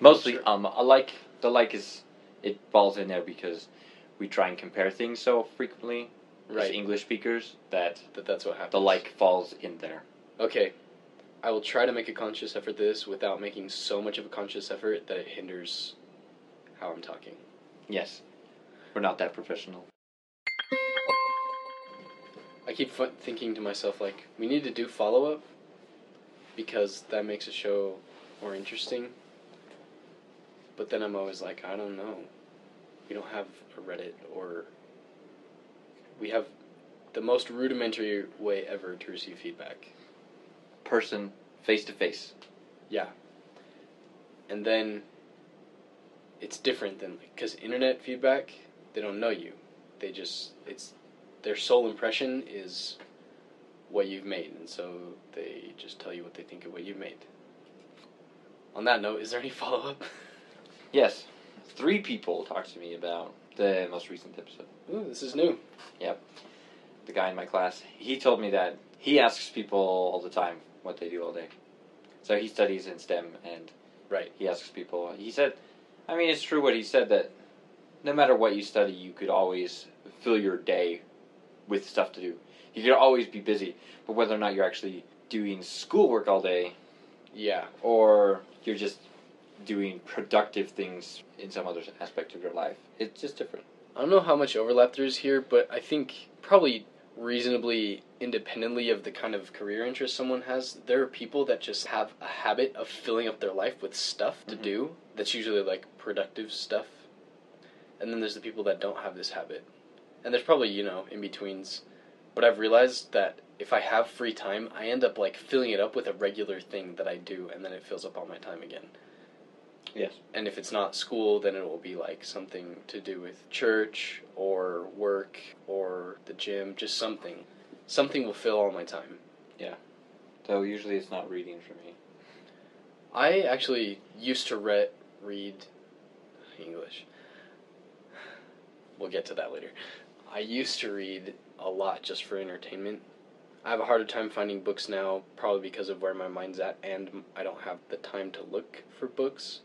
Mostly, um, I like the like is it falls in there because we try and compare things so frequently as English speakers that That that's what happens. the like falls in there. Okay. I will try to make a conscious effort this without making so much of a conscious effort that it hinders how I'm talking. Yes, we're not that professional. I keep thinking to myself like we need to do follow up because that makes a show more interesting. But then I'm always like, I don't know. We don't have a Reddit or we have the most rudimentary way ever to receive feedback. Person, face to face. Yeah. And then it's different than because internet feedback, they don't know you. They just it's their sole impression is what you've made, and so they just tell you what they think of what you've made. On that note, is there any follow up? Yes, three people talked to me about the most recent episode. Ooh, this is new. Yep. The guy in my class, he told me that he asks people all the time what they do all day. So he studies in STEM, and Right. he asks people. He said, I mean, it's true what he said that no matter what you study, you could always fill your day with stuff to do. You could always be busy, but whether or not you're actually doing schoolwork all day Yeah. or you're just doing productive things in some other aspect of your life, it's just different. I don't know how much overlap there is here, but I think probably reasonably independently of the kind of career interest someone has, there are people that just have a habit of filling up their life with stuff to Mhm. do that's usually like productive stuff. And then there's the people that don't have this habit. And there's probably, you know, in betweens. But I've realized that if I have free time, I end up like filling it up with a regular thing that I do and then it fills up all my time again. Yes. And if it's not school, then it will be like something to do with church or work or the gym, just something. Something will fill all my time. Yeah. So usually it's not reading for me. I actually used to re- read English. We'll get to that later. I used to read a lot just for entertainment. I have a harder time finding books now, probably because of where my mind's at, and I don't have the time to look for books.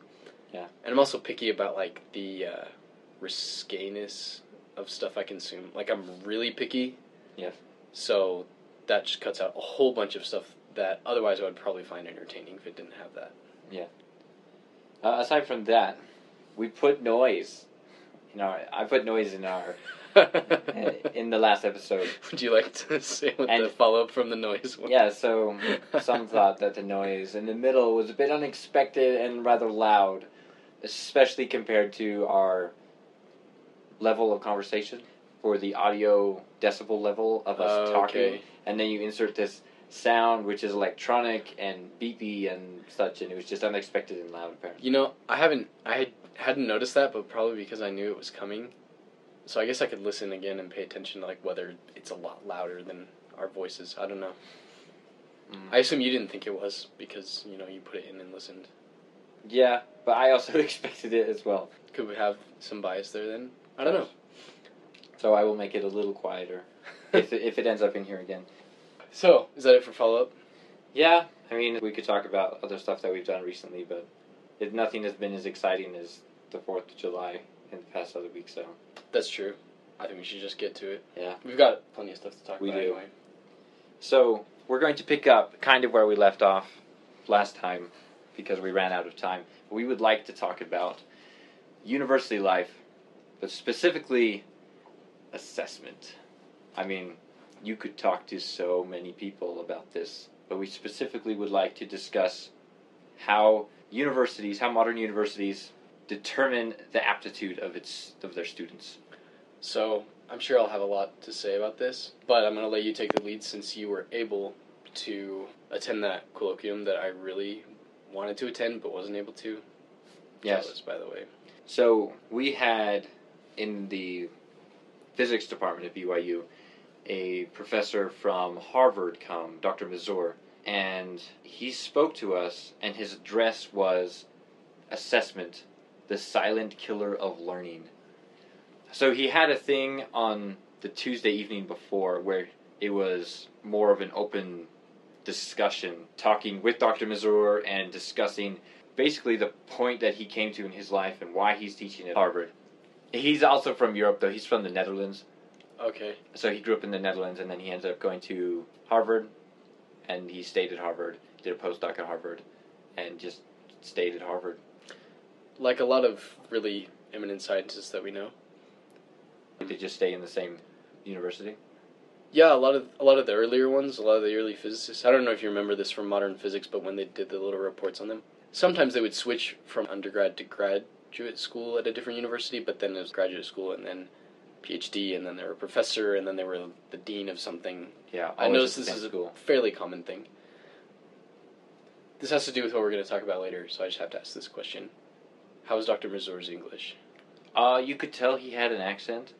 Yeah. And I'm also picky about like the uh, risqueness of stuff I consume. Like I'm really picky. Yes. So that just cuts out a whole bunch of stuff that otherwise I would probably find entertaining if it didn't have that. Uh, aside from that, we put noise. In our, I put noise in our in the last episode. Would you like to say what And- the follow up from the noise was? Yeah, so some thought that the noise in the middle was a bit unexpected and rather loud, especially compared to our level of conversation for the audio decibel level of us Oh, talking. okay. And then you insert this sound which is electronic and beepy and such, and it was just unexpected and loud apparently. You know, I haven't, I had, hadn't noticed that, but probably because I knew it was coming. So I guess I could listen again and pay attention to like whether it's a lot louder than our voices. I don't know. Mm. I assume you didn't think it was because you know you put it in and listened. Yeah, but I also expected it as well. Could we have some bias there then? I don't know. So I will make it a little quieter if it, if it ends up in here again. So is that it for follow up? Yeah, I mean, we could talk about other stuff that we've done recently, but it, nothing has been as exciting as the 4th of July in the past other week, so. That's true. I think we should just get to it. Yeah. We've got plenty of stuff to talk We about do. anyway. So, we're going to pick up kind of where we left off last time because we ran out of time. We would like to talk about university life, but specifically assessment. I mean, you could talk to so many people about this, but we specifically would like to discuss how universities, how modern universities determine the aptitude of its of their students. So I'm sure I'll have a lot to say about this, but I'm going to let you take the lead since you were able to attend that colloquium that I really wanted to attend but wasn't able to. Yes. Jealous, by the way. So we had in the physics department at BYU a professor from Harvard come, Dr. Mazur, and he spoke to us, and his address was assessment, the silent killer of learning. So he had a thing on the Tuesday evening before where it was more of an open discussion, talking with Dr. Mazur and discussing basically the point that he came to in his life and why he's teaching at Harvard. He's also from Europe, though. He's from the Netherlands. Okay. So he grew up in the Netherlands, and then he ended up going to Harvard, and he stayed at Harvard, did a postdoc at Harvard, and just stayed at Harvard. Like a lot of really eminent scientists that we know. They just stay in the same university. Yeah, a lot of a lot of the earlier ones, a lot of the early physicists. I don't know if you remember this from modern physics, but when they did the little reports on them, sometimes they would switch from undergrad to graduate school at a different university, but then it was graduate school and then PhD, and then they were a professor, and then they were the dean of something. Yeah, I noticed this is a school. fairly common thing. This has to do with what we're going to talk about later, so I just have to ask this question: How was Dr. Mazur's English? Uh, you could tell he had an accent.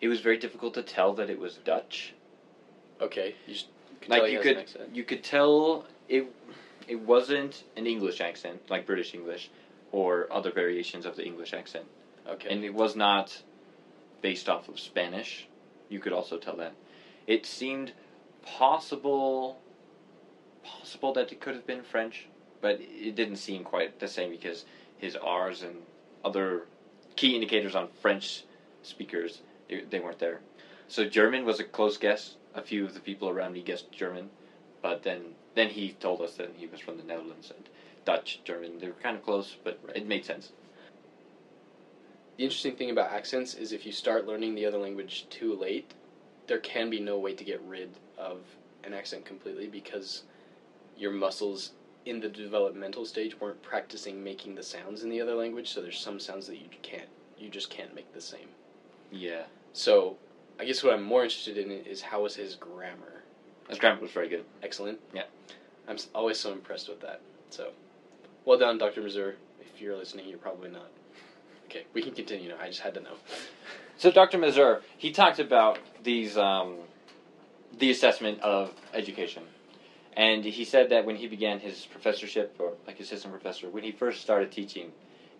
It was very difficult to tell that it was Dutch. Okay, you just can like tell you could you could tell it it wasn't an English accent like British English or other variations of the English accent. Okay, And it was not based off of Spanish. You could also tell that. It seemed possible possible that it could have been French, but it didn't seem quite the same because his R's and other key indicators on French speakers they, they weren't there. So German was a close guess. A few of the people around me guessed German, but then then he told us that he was from the Netherlands and Dutch, German. They were kind of close, but it made sense. The interesting thing about accents is if you start learning the other language too late, there can be no way to get rid of an accent completely because your muscles in the developmental stage weren't practicing making the sounds in the other language, so there's some sounds that you can't you just can't make the same. Yeah, So, I guess what I'm more interested in is how was his grammar? his grammar was very good. Excellent. Yeah. I'm always so impressed with that. So, well done, Dr. Mazur. If you're listening, you're probably not. Okay, we can continue now. I just had to know. So Dr. Mazur, he talked about these um, the assessment of education, and he said that when he began his professorship or like assistant professor, when he first started teaching,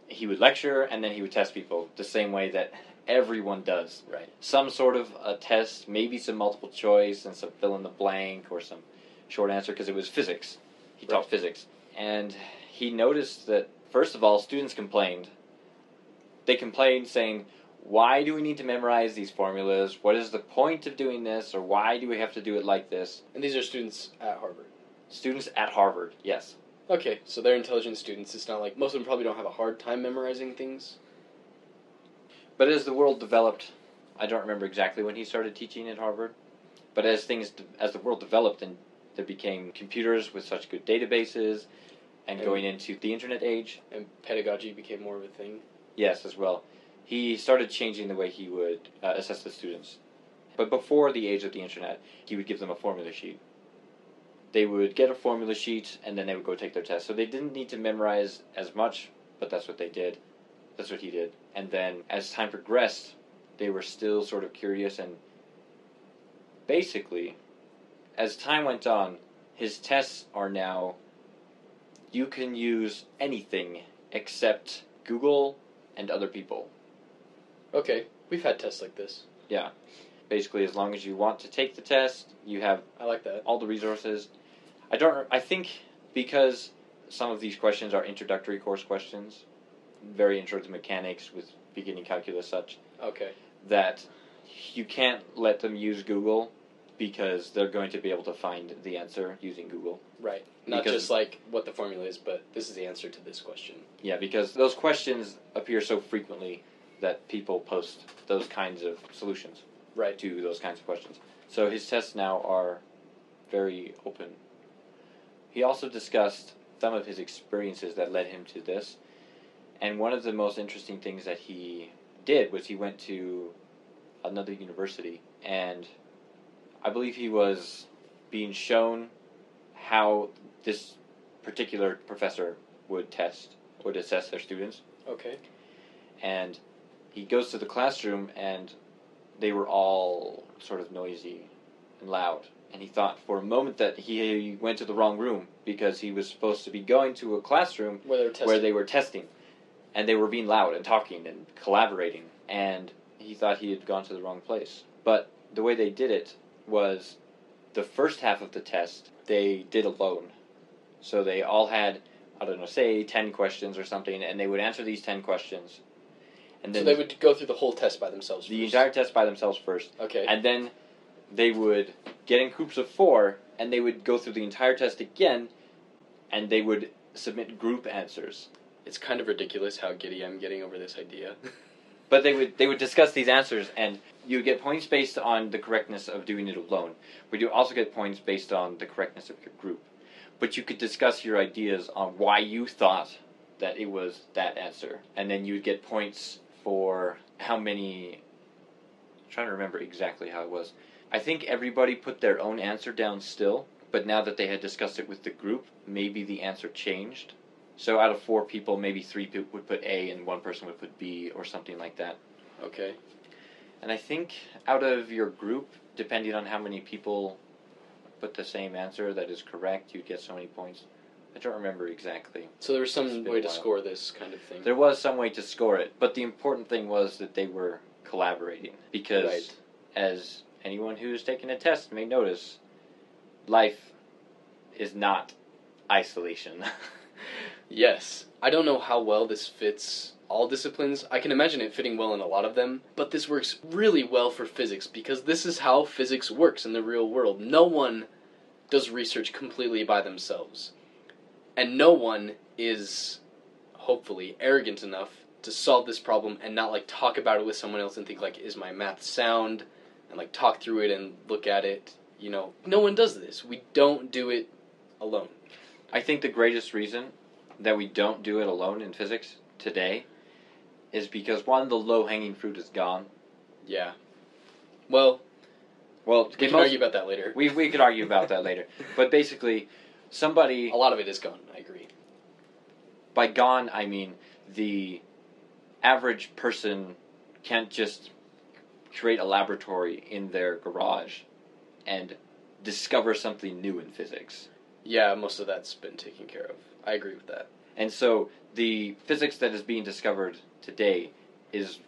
he would lecture and then he would test people the same way that everyone does. Right. Some sort of a test, maybe some multiple choice and some fill in the blank or some short answer because it was physics. He taught physics, and he noticed that first of all, students complained. They complained saying, why do we need to memorize these formulas? What is the point of doing this? Or why do we have to do it like this? And these are students at Harvard. Students at Harvard, yes. Okay, so they're intelligent students. It's not like most of them probably don't have a hard time memorizing things. But as the world developed, I don't remember exactly when he started teaching at Harvard, but as things, as the world developed and there became computers with such good databases and And- going into the internet age, And pedagogy became more of a thing. yes, as well, he started changing the way he would uh, assess the students. But before the age of the internet, he would give them a formula sheet. They would get a formula sheet and then they would go take their test. So they didn't need to memorize as much, but that's what they did. That's what he did. And then as time progressed, they were still sort of curious and basically, as time went on, his tests are now you can use anything except Google and other people. Okay, we've had tests like this. Yeah. Basically, as long as you want to take the test, you have I like that. all the resources. I don't. I think because some of these questions are introductory course questions, very intro to mechanics with beginning calculus, such Okay. that you can't let them use Google because they're going to be able to find the answer using Google. Right. Not Because- just like what the formula is, but this is the answer to this question. Yeah, because those questions appear so frequently that people post those kinds of solutions. Right. to those kinds of questions. So his tests now are very open. He also discussed some of his experiences that led him to this. And one of the most interesting things that he did was he went to another university and I believe he was being shown how this particular professor would test, would assess their students Okay. and he goes to the classroom and they were all sort of noisy and loud and he thought for a moment that he went to the wrong room because he was supposed to be going to a classroom Where they're testing. where they were testing and they were being loud and talking and collaborating and he thought he had gone to the wrong place but the way they did it was the first half of the test they did alone so they all had I don't know, say ten questions or something, and they would answer these ten questions, and then So they would go through the whole test by themselves. the first. entire test by themselves first, Okay. and then they would get in groups of four, and they would go through the entire test again, and they would submit group answers. It's kind of ridiculous how giddy I'm getting over this idea. But they would they would discuss these answers, and you get points based on the correctness of doing it alone. But you also get points based on the correctness of your group. But you could discuss your ideas on why you thought that it was that answer, and then you'd get points for how many. I'm trying to remember exactly how it was. I think everybody put their own answer down still, but now that they had discussed it with the group, maybe the answer changed. So out of four people, maybe three people would put A and one person would put B or something like that. okay. And I think out of your group, depending on how many people put the same answer that is correct, you'd get so many points. I don't remember exactly. So there was some way to score this kind of thing. There was some way to score it, but the important thing was that they were collaborating. Because, Right. as anyone who's taken a test may notice, life is not isolation. Yes. I don't know how well this fits all disciplines. I can imagine it fitting well in a lot of them, but this works really well for physics because this is how physics works in the real world. No one does research completely by themselves. And no one is hopefully arrogant enough to solve this problem and not like talk about it with someone else and think like is my math sound and like talk through it and look at it. You know, no one does this. We don't do it alone. I think the greatest reason that we don't do it alone in physics today is because one, the low hanging fruit is gone. Yeah. Well, Well, we can most- argue about that later. we we could argue about that later, but basically, somebody A lot of it is gone. I agree. by gone I mean the average person can't just create a laboratory in their garage and discover something new in physics. Yeah, most of that's been taken care of. I agree with that. And so the physics that is being discovered today is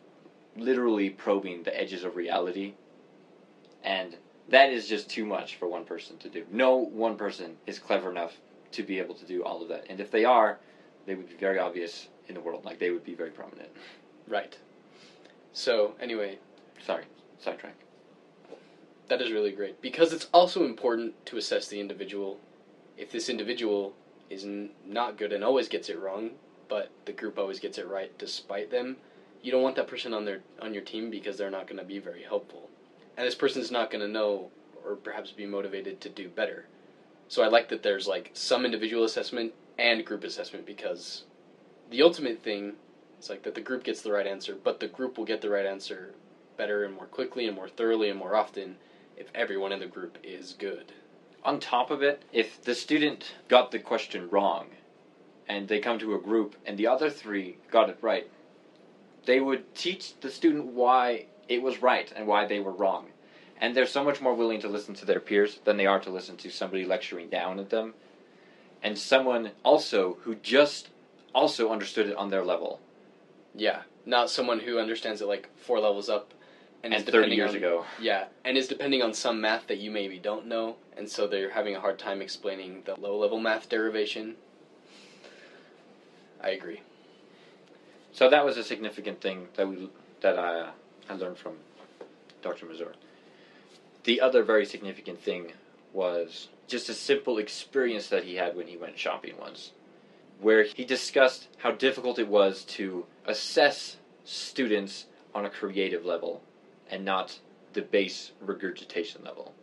literally probing the edges of reality. And that is just too much for one person to do. No one person is clever enough to be able to do all of that. And if they are, they would be very obvious in the world. Like they would be very prominent. Right. So, anyway, Sorry, sidetrack. that is really great because it's also important to assess the individual. If this individual is n- not good and always gets it wrong, but the group always gets it right despite them, you don't want that person on their on your team because they're not going to be very helpful. And this person's not going to know or perhaps be motivated to do better. So I like that there's like some individual assessment and group assessment because the ultimate thing is like that the group gets the right answer, but the group will get the right answer better and more quickly and more thoroughly and more often if everyone in the group is good. On top of it, if the student got the question wrong and they come to a group and the other three got it right, they would teach the student why it was right and why they were wrong. And they're so much more willing to listen to their peers than they are to listen to somebody lecturing down at them. And someone also who just also understood it on their level. Yeah, not someone who understands it like four levels up and, And, 30 depending years on, ago. Yeah, and is depending on some math that you maybe don't know, and so they're having a hard time explaining the low level math derivation. I agree. So that was a significant thing that we that I I learned from Dr. Mazur. The other very significant thing was just a simple experience that he had when he went shopping once, where he discussed how difficult it was to assess students on a creative level and not the base regurgitation level.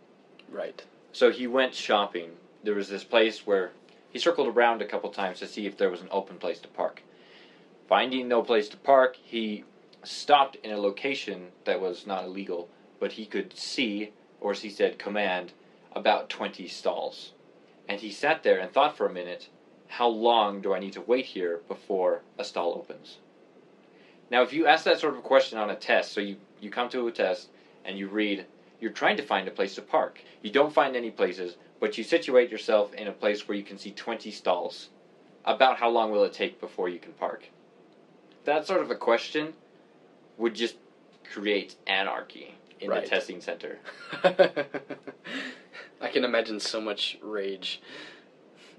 Right. So he went shopping. There was this place where he circled around a couple times to see if there was an open place to park. Finding no place to park, he stopped in a location that was not illegal, but he could see, or as he said, command, about 20 stalls. And he sat there and thought for a minute, how long do I need to wait here before a stall opens? Now, if you ask that sort of question on a test, so you, you come to a test and you read, you're trying to find a place to park. You don't find any places, but you situate yourself in a place where you can see 20 stalls. About how long will it take before you can park? That sort of a question would just create anarchy in Right. the testing center. I can imagine so much rage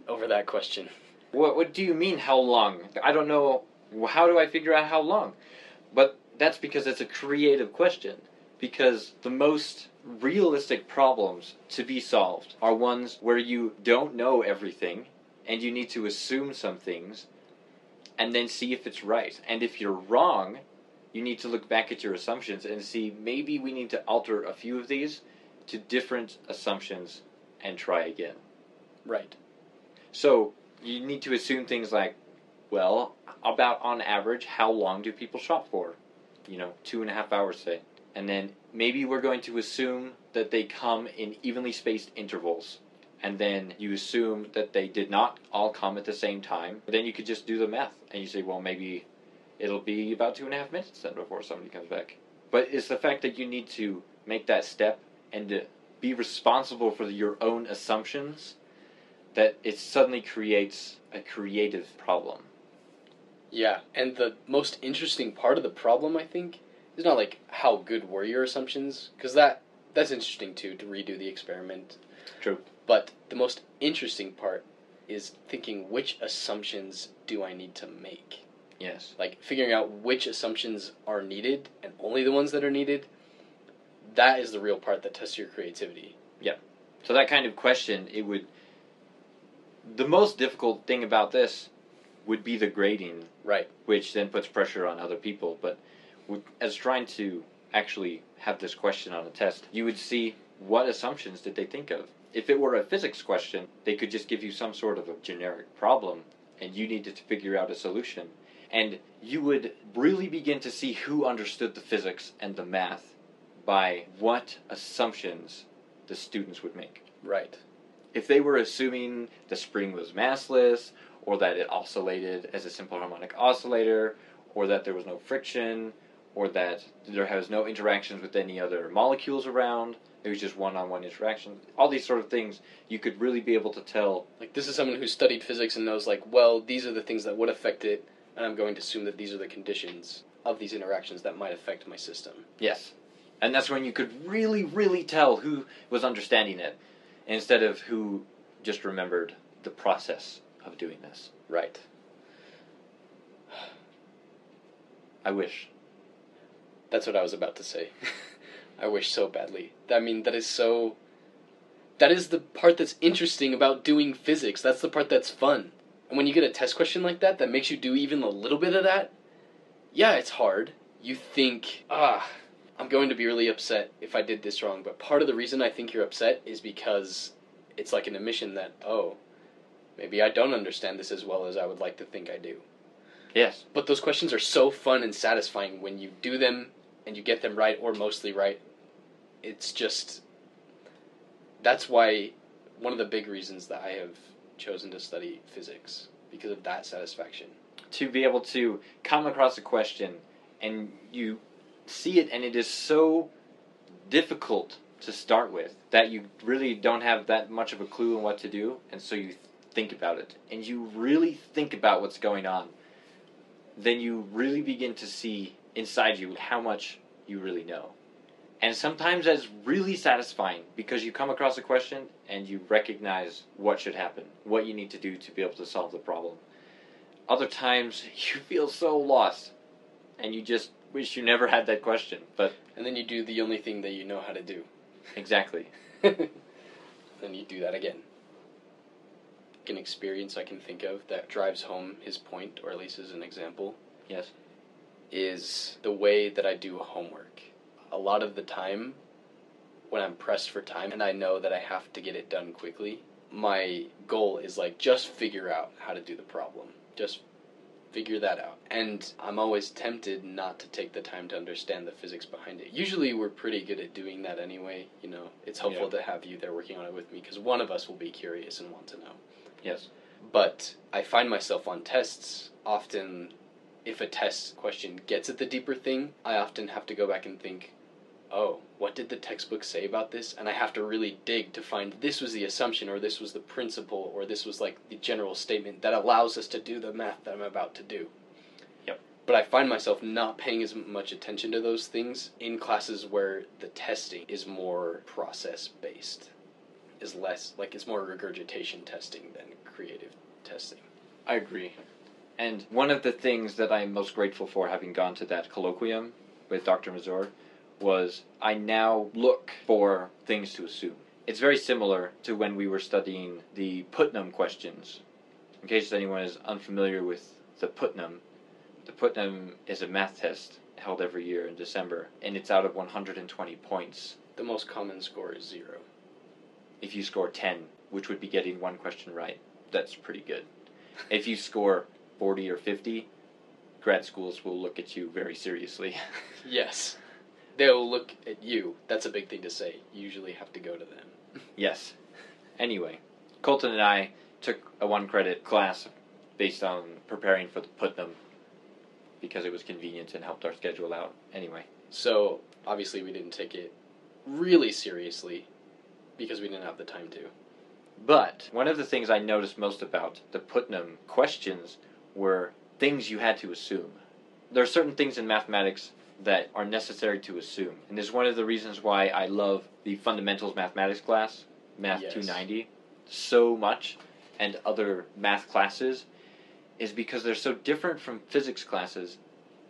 over that question. What what do you mean how long? I don't know. How do I figure out how long? But that's because it's a creative question. Because the most realistic problems to be solved are ones where you don't know everything and you need to assume some things and then see if it's right. And if you're wrong, you need to look back at your assumptions and see maybe we need to alter a few of these to different assumptions and try again. Right. So you need to assume things like, well, about on average, how long do people shop for? You know, two and a half hours, say. And then maybe we're going to assume that they come in evenly spaced intervals. And then you assume that they did not all come at the same time. Then you could just do the math and you say, well, maybe it'll be about two and a half minutes then before somebody comes back. But it's the fact that you need to make that step and be responsible for your own assumptions that it suddenly creates a creative problem. Yeah, and the most interesting part of the problem, I think, is not like how good were your assumptions, because that that's interesting too to redo the experiment. True. But the most interesting part is thinking which assumptions do I need to make? Yes. Like figuring out which assumptions are needed and only the ones that are needed. That is the real part that tests your creativity. Yeah. So that kind of question, it would. The most difficult thing about this would be the grading, Right. which then puts pressure on other people. But as trying to actually have this question on a test, you would see what assumptions did they think of. If it were a physics question, they could just give you some sort of a generic problem, and you needed to figure out a solution. And you would really begin to see who understood the physics and the math by what assumptions the students would make Right. if they were assuming the spring was massless, or that it oscillated as a simple harmonic oscillator, or that there was no friction, or that there has no interactions with any other molecules around, it was just one on one interaction, all these sort of things, you could really be able to tell. Like this is someone who studied physics and knows like, well, these are the things that would affect it, and I'm going to assume that these are the conditions of these interactions that might affect my system. Yes. And that's when you could really, really tell who was understanding it, instead of who just remembered the process of doing this. Right. I wish. That's what I was about to say. I wish so badly. I mean, that is so. That is the part that's interesting about doing physics. That's the part that's fun. And when you get a test question like that that makes you do even a little bit of that, yeah, it's hard. You think, ah, I'm going to be really upset if I did this wrong. But part of the reason I think you're upset is because it's like an admission that, oh, maybe I don't understand this as well as I would like to think I do. Yes. But those questions are so fun and satisfying when you do them and you get them right or mostly right. It's just that's why one of the big reasons that I have chosen to study physics because of that satisfaction. to be able to come across a question and you see it and it is so difficult to start with that you really don't have that much of a clue on what to do and so you think about it and you really think about what's going on then you really begin to see inside you how much you really know and sometimes that's really satisfying because you come across a question and you recognize what should happen what you need to do to be able to solve the problem other times you feel so lost and you just wish you never had that question but And then you do the only thing that you know how to do. exactly then you do that again. An experience I can think of that drives home his point, or at least as an example, yes is the way that I do homework. A lot of the time, when I'm pressed for time and I know that I have to get it done quickly, my goal is like just figure out how to do the problem. Just figure that out. And I'm always tempted not to take the time to understand the physics behind it. Usually we're pretty good at doing that anyway, you know. It's helpful to have you there working on it with me because one of us will be curious and want to know. Yes But I find myself on tests often if a test question gets at the deeper thing, I often have to go back and think, oh, what did the textbook say about this? And I have to really dig to find this was the assumption or this was the principle or this was like the general statement that allows us to do the math that I'm about to do. Yep. But I find myself not paying as much attention to those things in classes where the testing is more process based. Is less like it's more regurgitation testing than creative testing. I agree. And one of the things that I'm most grateful for having gone to that colloquium with Dr. Mazur was I now look for things to assume. It's very similar to when we were studying the Putnam questions. In case anyone is unfamiliar with the Putnam, the Putnam is a math test held every year in December, and it's out of 120 points. The most common score is zero. If you score 10, which would be getting one question right, that's pretty good. If you score 40 or 50, grad schools will look at you very seriously. Yes. They'll look at you. That's a big thing to say. You usually have to go to them. yes. Anyway, Colton and I took a one credit class based on preparing for the Putnam because it was convenient and helped our schedule out. Anyway, So, obviously, we didn't take it really seriously because we didn't have the time to. but one of the things I noticed most about the Putnam questions were things you had to assume. There are certain things in mathematics that are necessary to assume. And this is one of the reasons why I love the fundamentals mathematics class, Math Yes. 290, so much, and other math classes, is because they're so different from physics classes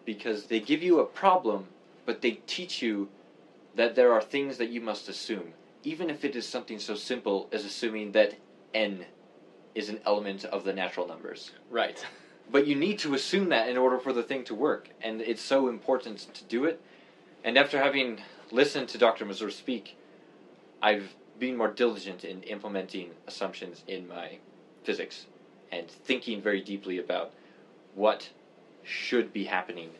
because they give you a problem, but they teach you that there are things that you must assume, even if it is something so simple as assuming that n is an element of the natural numbers. Right. But you need to assume that in order for the thing to work, and it's so important to do it. And after having listened to Dr. Mazur speak, I've been more diligent in implementing assumptions in my physics and thinking very deeply about what should be happening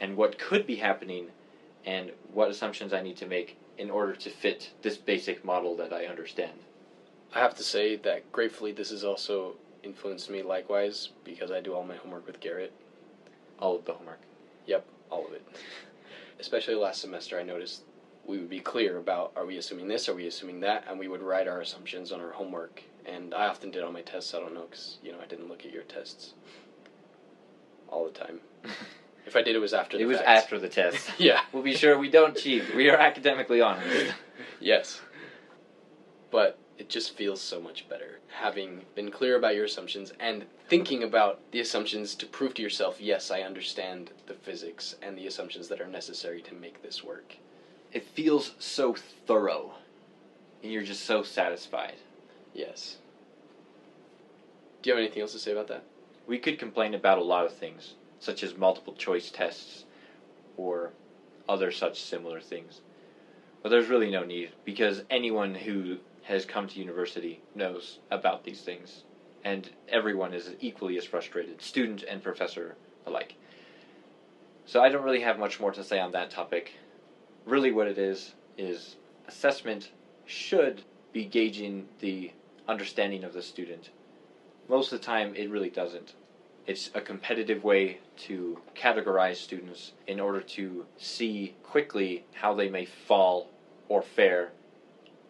and what could be happening and what assumptions I need to make in order to fit this basic model that I understand. I have to say that gratefully this has also influenced me likewise because I do all my homework with Garrett. All of the homework. Yep, all of it. Especially last semester, I noticed we would be clear about are we assuming this, are we assuming that, and we would write our assumptions on our homework. And I often did on my tests. I don't know because you know I didn't look at your tests all the time. If I did, it was after. it the was facts. after the test. Yeah. We'll be sure we don't cheat. We are academically honest. Yes. But it just feels so much better having been clear about your assumptions and thinking about the assumptions to prove to yourself, yes, I understand the physics and the assumptions that are necessary to make this work. It feels so thorough, and you're just so satisfied. Yes. Do you have anything else to say about that? We could complain about a lot of things, such as multiple choice tests or other such similar things. But there's really no need because anyone who has come to university knows about these things, and everyone is equally as frustrated, student and professor alike. So I don't really have much more to say on that topic. Really, what it is is assessment should be gauging the understanding of the student. Most of the time, it really doesn't. It's a competitive way to categorize students in order to see quickly how they may fall or fare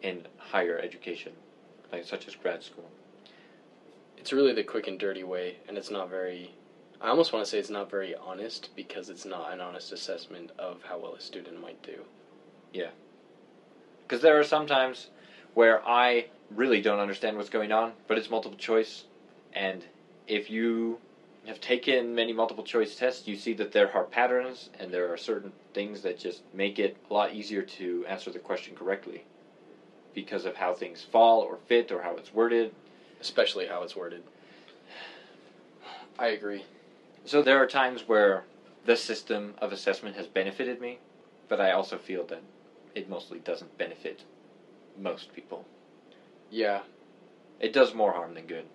in higher education, like such as grad school. It's really the quick and dirty way, and it's not very. I almost want to say it's not very honest because it's not an honest assessment of how well a student might do. Yeah. Because there are some times where I really don't understand what's going on, but it's multiple choice, and if you have taken many multiple choice tests, you see that there are patterns and there are certain things that just make it a lot easier to answer the question correctly because of how things fall or fit or how it's worded. Especially how it's worded. I agree. So there are times where the system of assessment has benefited me, but I also feel that it mostly doesn't benefit most people. Yeah, It does more harm than good.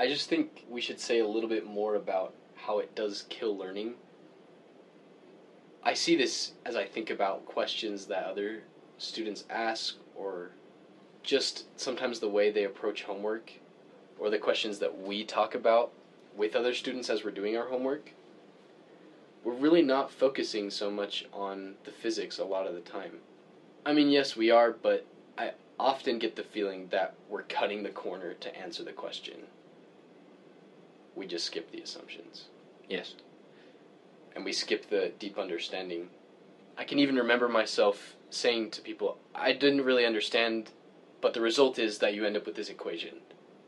I just think we should say a little bit more about how it does kill learning. I see this as I think about questions that other students ask, or just sometimes the way they approach homework, or the questions that we talk about with other students as we're doing our homework. We're really not focusing so much on the physics a lot of the time. I mean, yes, we are, but I often get the feeling that we're cutting the corner to answer the question we just skip the assumptions Yes. and we skip the deep understanding. I can even remember myself saying to people, I didn't really understand, but the result is that you end up with this equation,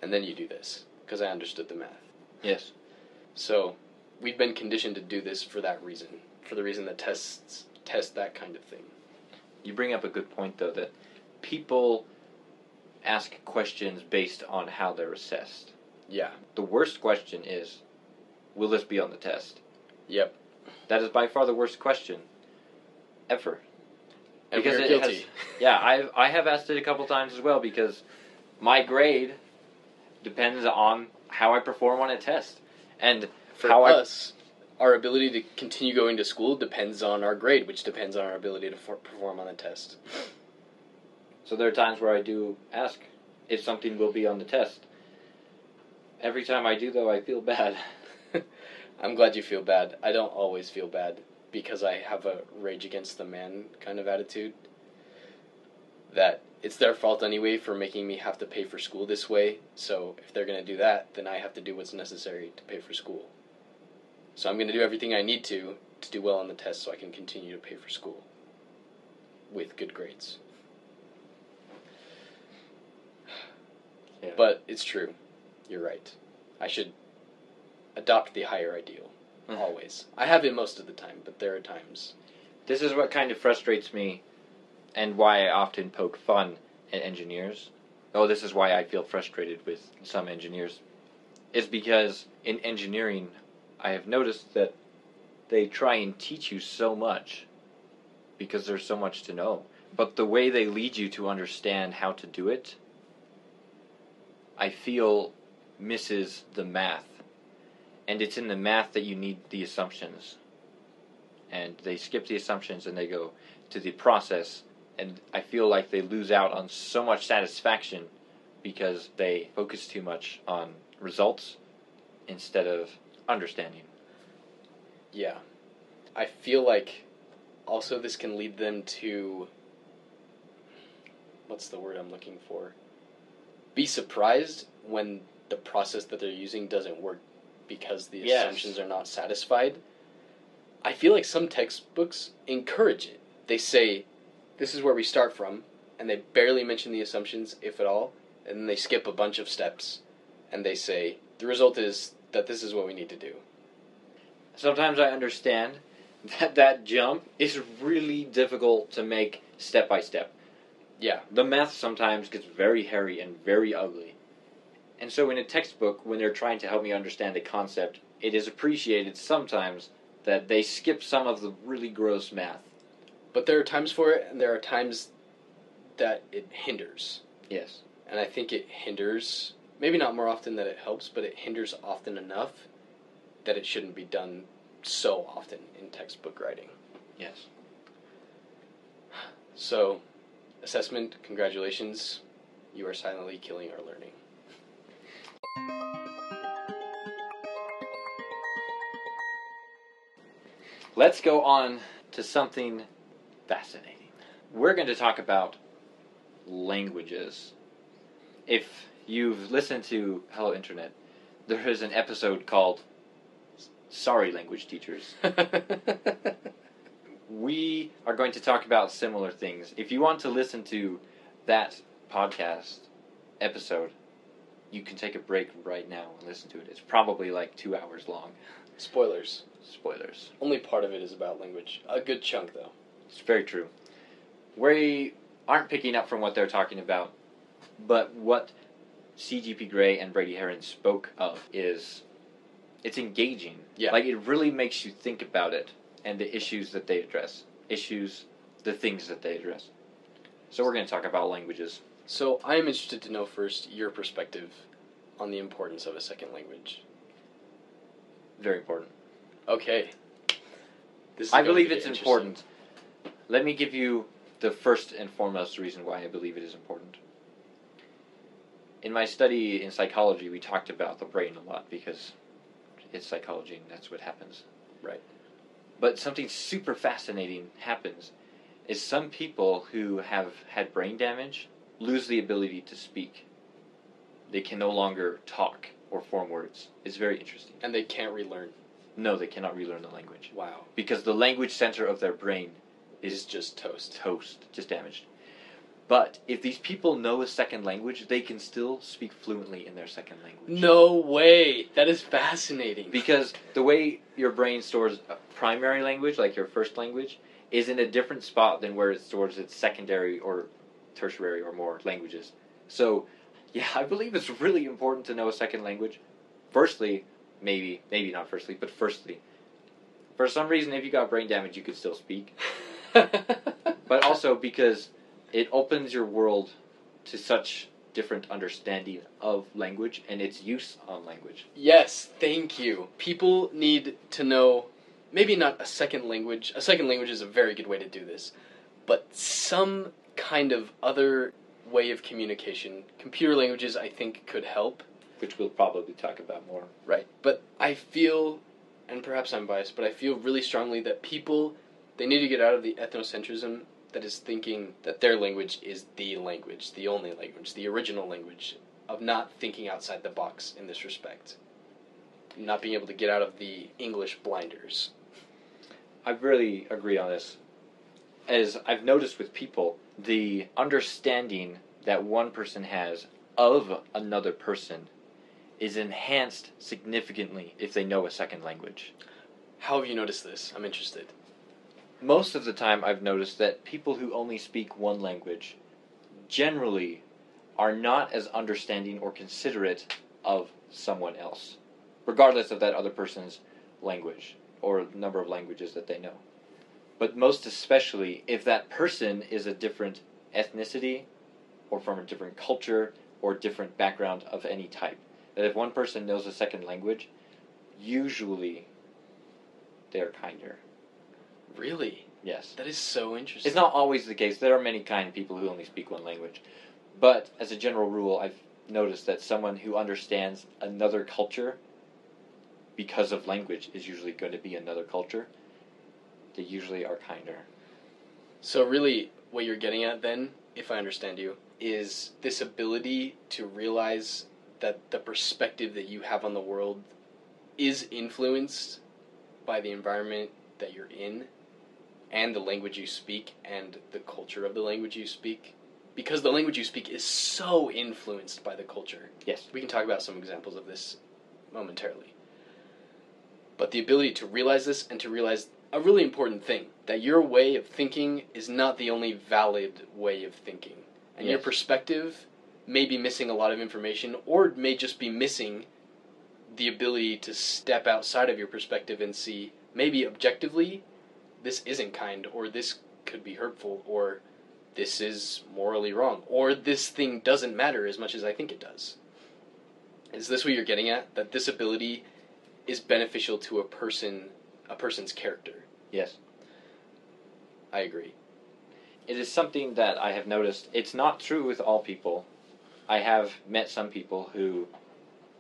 and then you do this, because I understood the math. Yes. So we've been conditioned to do this for that reason, for the reason that tests test that kind of thing. You bring up a good point, though, that people ask questions based on how they're assessed. Yeah. The worst question is, will this be on the test? Yep. That is by far the worst question ever. And Because it guilty. has- Yeah, I I have asked it a couple times as well because my grade depends on how I perform on a test. And For how I- us, our ability to continue going to school depends on our grade, which depends on our ability to for- perform on the test. so there are times where I do ask if something will be on the test. Every time I do though, I feel bad. I'm glad you feel bad. I don't always feel bad because I have a rage against the man kind of attitude. That it's their fault anyway for making me have to pay for school this way. So if they're going to do that, then I have to do what's necessary to pay for school. So I'm going to do everything I need to to do well on the test so I can continue to pay for school with good grades. Yeah. But it's true. You're right. I should adopt the higher ideal. Mhm. Always. I have it most of the time, but there are times. This is what kind of frustrates me and why I often poke fun at engineers. Oh, this is why I feel frustrated with some engineers. Is because in engineering, I have noticed that they try and teach you so much because there's so much to know. But the way they lead you to understand how to do it, I feel misses the math. And it's in the math that you need the assumptions and they skip the assumptions and they go to the process and i feel like they lose out on so much satisfaction because they focus too much on results instead of understanding Yeah. I feel like also this can lead them to what's the word I'm looking for? Be surprised when the process that they're using doesn't work because the Yes. assumptions are not satisfied. I feel like some textbooks encourage it. They say, this is where we start from, and they barely mention the assumptions, if at all, and then they skip a bunch of steps, and they say, the result is that this is what we need to do. sometimes i understand that that jump is really difficult to make step by step Yeah. the math sometimes gets very hairy and very ugly. And so, in a textbook, when they're trying to help me understand a concept, it is appreciated sometimes that they skip some of the really gross math. But there are times for it, and there are times that it hinders. Yes. And I think it hinders, maybe not more often than it helps, but it hinders often enough that it shouldn't be done so often in textbook writing. Yes. So, assessment, congratulations. You are silently killing our learning. Let's go on to something fascinating. We're going to talk about languages. If you've listened to Hello Internet, there is an episode called Sorry Language Teachers. we are going to talk about similar things. If you want to listen to that podcast episode, you can take a break right now and listen to it. It's probably like two hours long. Spoilers. Spoilers. Only part of it is about language. A good chunk, though. It's very true. We aren't picking up from what they're talking about, but what CGP Grey and Brady Haran spoke of is it's engaging. Yeah. Like it really makes you think about it and the issues that they address. Issues, the things that they address. So we're going to talk about languages. So, I am interested to know first your perspective on the importance of a second language. Very important. Okay. This is I believe get it's important. Let me give you the first and foremost reason why I believe it is important. In my study in psychology, we talked about the brain a lot because it's psychology and that's what happens. Right. But something super fascinating happens is some people who have had brain damage lose the ability to speak. They can no longer talk or form words. It's very interesting. And they can't relearn. No, they cannot relearn the language Wow. because the language center of their brain Is is just toast. toast, just damaged. But if these people know a second language, they can still speak fluently in their second language. No way. That is fascinating. Because the way your brain stores a primary language, like your first language, is in a different spot than where it stores its secondary or tertiary or more languages. So, yeah, I believe it's really important to know a second language. Firstly, maybe, maybe not firstly, but firstly, for some reason, if you got brain damage, you could still speak. But also because it opens your world to such different understanding of language and its use on language. Yes, thank you. People need to know maybe not a second language. A second language is a very good way to do this, but some kind of other way of communication. Computer languages, I think, could help. Which we'll probably talk about more. Right. But I feel, and perhaps I'm biased, but I feel really strongly that people, they need to get out of the ethnocentrism that is thinking that their language is the language, the only language, the original language, of not thinking outside the box in this respect. Not being able to get out of the English blinders. I really agree on this. As I've noticed with people, the understanding that one person has of another person is enhanced significantly if they know a second language. How have you noticed this? I'm interested. Most of the time, I've noticed that people who only speak one language generally are not as understanding or considerate of someone else, regardless of that other person's language or number of languages that they know. But most especially if that person is a different ethnicity or from a different culture or different background of any type. That if one person knows a second language, usually they're kinder. Really? Yes. That is so interesting. It's not always the case. There are many kind people who only speak one language. But as a general rule, I've noticed that someone who understands another culture because of language is usually going to be another culture. They usually are kinder. So really, what you're getting at then, if I understand you, is this ability to realize that the perspective that you have on the world is influenced by the environment that you're in and the language you speak and the culture of the language you speak because the language you speak is so influenced by the culture. Yes. We can talk about some examples of this momentarily. But the ability to realize this and to realize a really important thing that your way of thinking is not the only valid way of thinking. And your perspective may be missing a lot of information or may just be missing the ability to step outside of your perspective and see maybe objectively this isn't kind or this could be hurtful or this is morally wrong or this thing doesn't matter as much as I think it does. Is this what you're getting at? That this ability is beneficial to a person a person's character. Yes. I agree. It is something that I have noticed. It's not true with all people. I have met some people who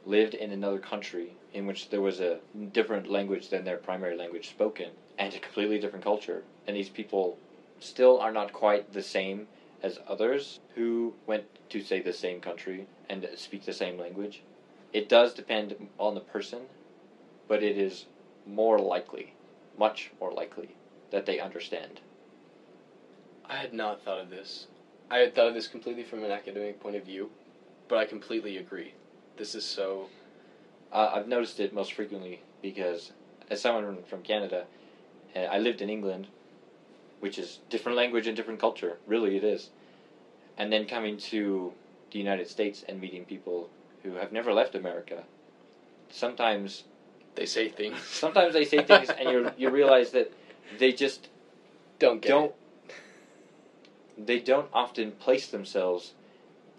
lived in another country in which there was a different language than their primary language spoken and a completely different culture. And these people still are not quite the same as others who went to, say, the same country and speak the same language. It does depend on the person, but it is more likely, much more likely, that they understand. I had not thought of this. I had thought of this completely from an academic point of view, but I completely agree. This is so Uh, I've noticed it most frequently because, as someone from Canada, uh, I lived in England, which is different language and different culture. Really, it is. And then coming to the United States and meeting people who have never left America. Sometimes, they say things. sometimes they say things, and you you realize that they just don't get don't. it. They don't often place themselves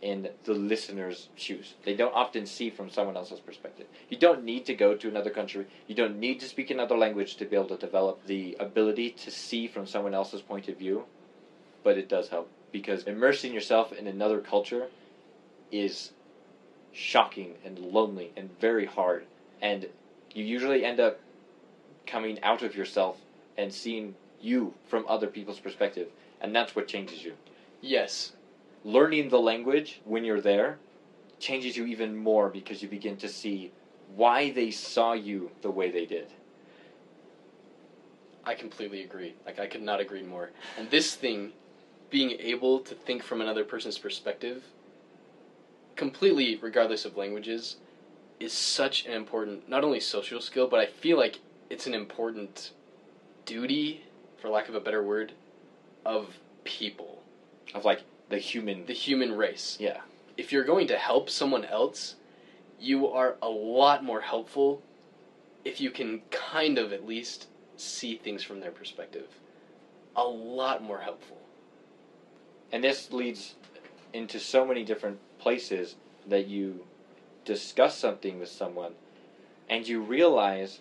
in the listener's shoes. They don't often see from someone else's perspective. You don't need to go to another country. You don't need to speak another language to be able to develop the ability to see from someone else's point of view. But it does help because immersing yourself in another culture is shocking and lonely and very hard. And you usually end up coming out of yourself and seeing you from other people's perspective. And that's what changes you Yes. learning the language when you're there changes you even more because you begin to see why they saw you the way they did. I completely agree. Like I could not agree more. And this thing being able to think from another person's perspective, completely regardless of languages, is such an important not only social skill, but I feel like it's an important duty, for lack of a better word, of people, Of like the human. the human race. Yeah. If you're going to help someone else, you are a lot more helpful if you can kind of at least see things from their perspective. A lot more helpful. And this leads into so many different places that you discuss something with someone and you realize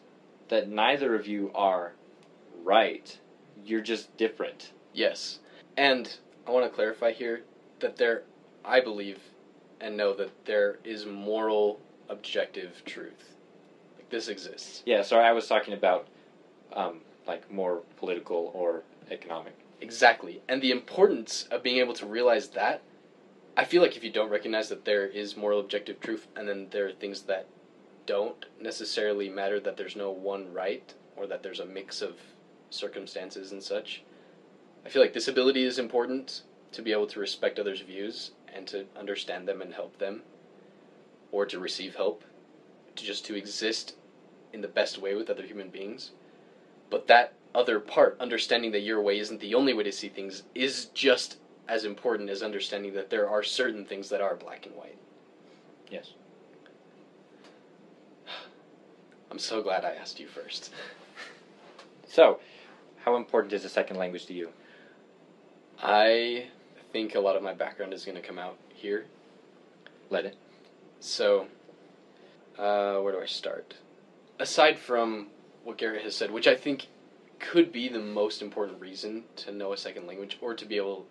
that neither of you are right. You're just different. Yes. And I want to clarify here that there, I believe and know that there is moral, objective truth. Like this exists. Yeah, sorry, I was talking about um, like more political or economic. Exactly. And the importance of being able to realize that, I feel like if you don't recognize that there is moral, objective truth, and then there are things that don't necessarily matter, that there's no one right, or that there's a mix of circumstances and such, I feel like this ability is important to be able to respect others' views and to understand them and help them, or to receive help, to just to exist in the best way with other human beings. But that other part, understanding that your way isn't the only way to see things, is just as important as understanding that there are certain things that are black and white. Yes. I'm so glad I asked you first. So, how important is a second language to you? I think a lot of my background is going to come out here. Let it. So, uh, where do I start? Aside from what Garrett has said, which I think could be the most important reason to know a second language or to be able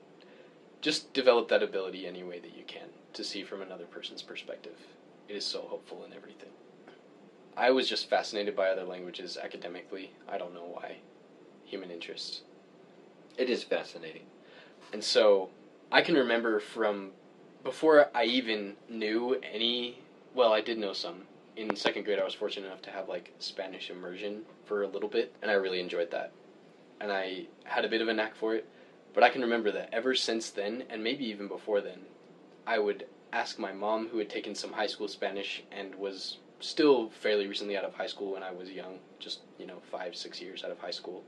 just develop that ability any way that you can to see from another person's perspective. It is so helpful in everything. I was just fascinated by other languages academically. I don't know why. Human interest. It is fascinating. And so I can remember from before I even knew any, well, I did know some. In second grade, I was fortunate enough to have like Spanish immersion for a little bit, and I really enjoyed that. And I had a bit of a knack for it. But I can remember that ever since then, and maybe even before then, I would ask my mom, who had taken some high school Spanish and was still fairly recently out of high school when I was young, just, you know, five, six years out of high school.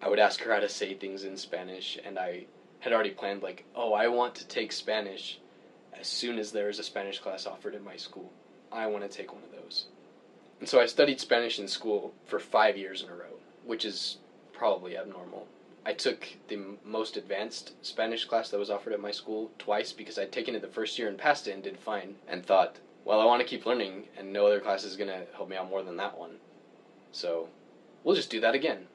I would ask her how to say things in Spanish, and I had already planned, like, oh, I want to take Spanish as soon as there is a Spanish class offered at my school. I want to take one of those. And so I studied Spanish in school for five years in a row, which is probably abnormal. I took the most advanced Spanish class that was offered at my school twice because I'd taken it the first year and passed it and did fine, and thought, well, I want to keep learning, and no other class is going to help me out more than that one. So we'll just do that again.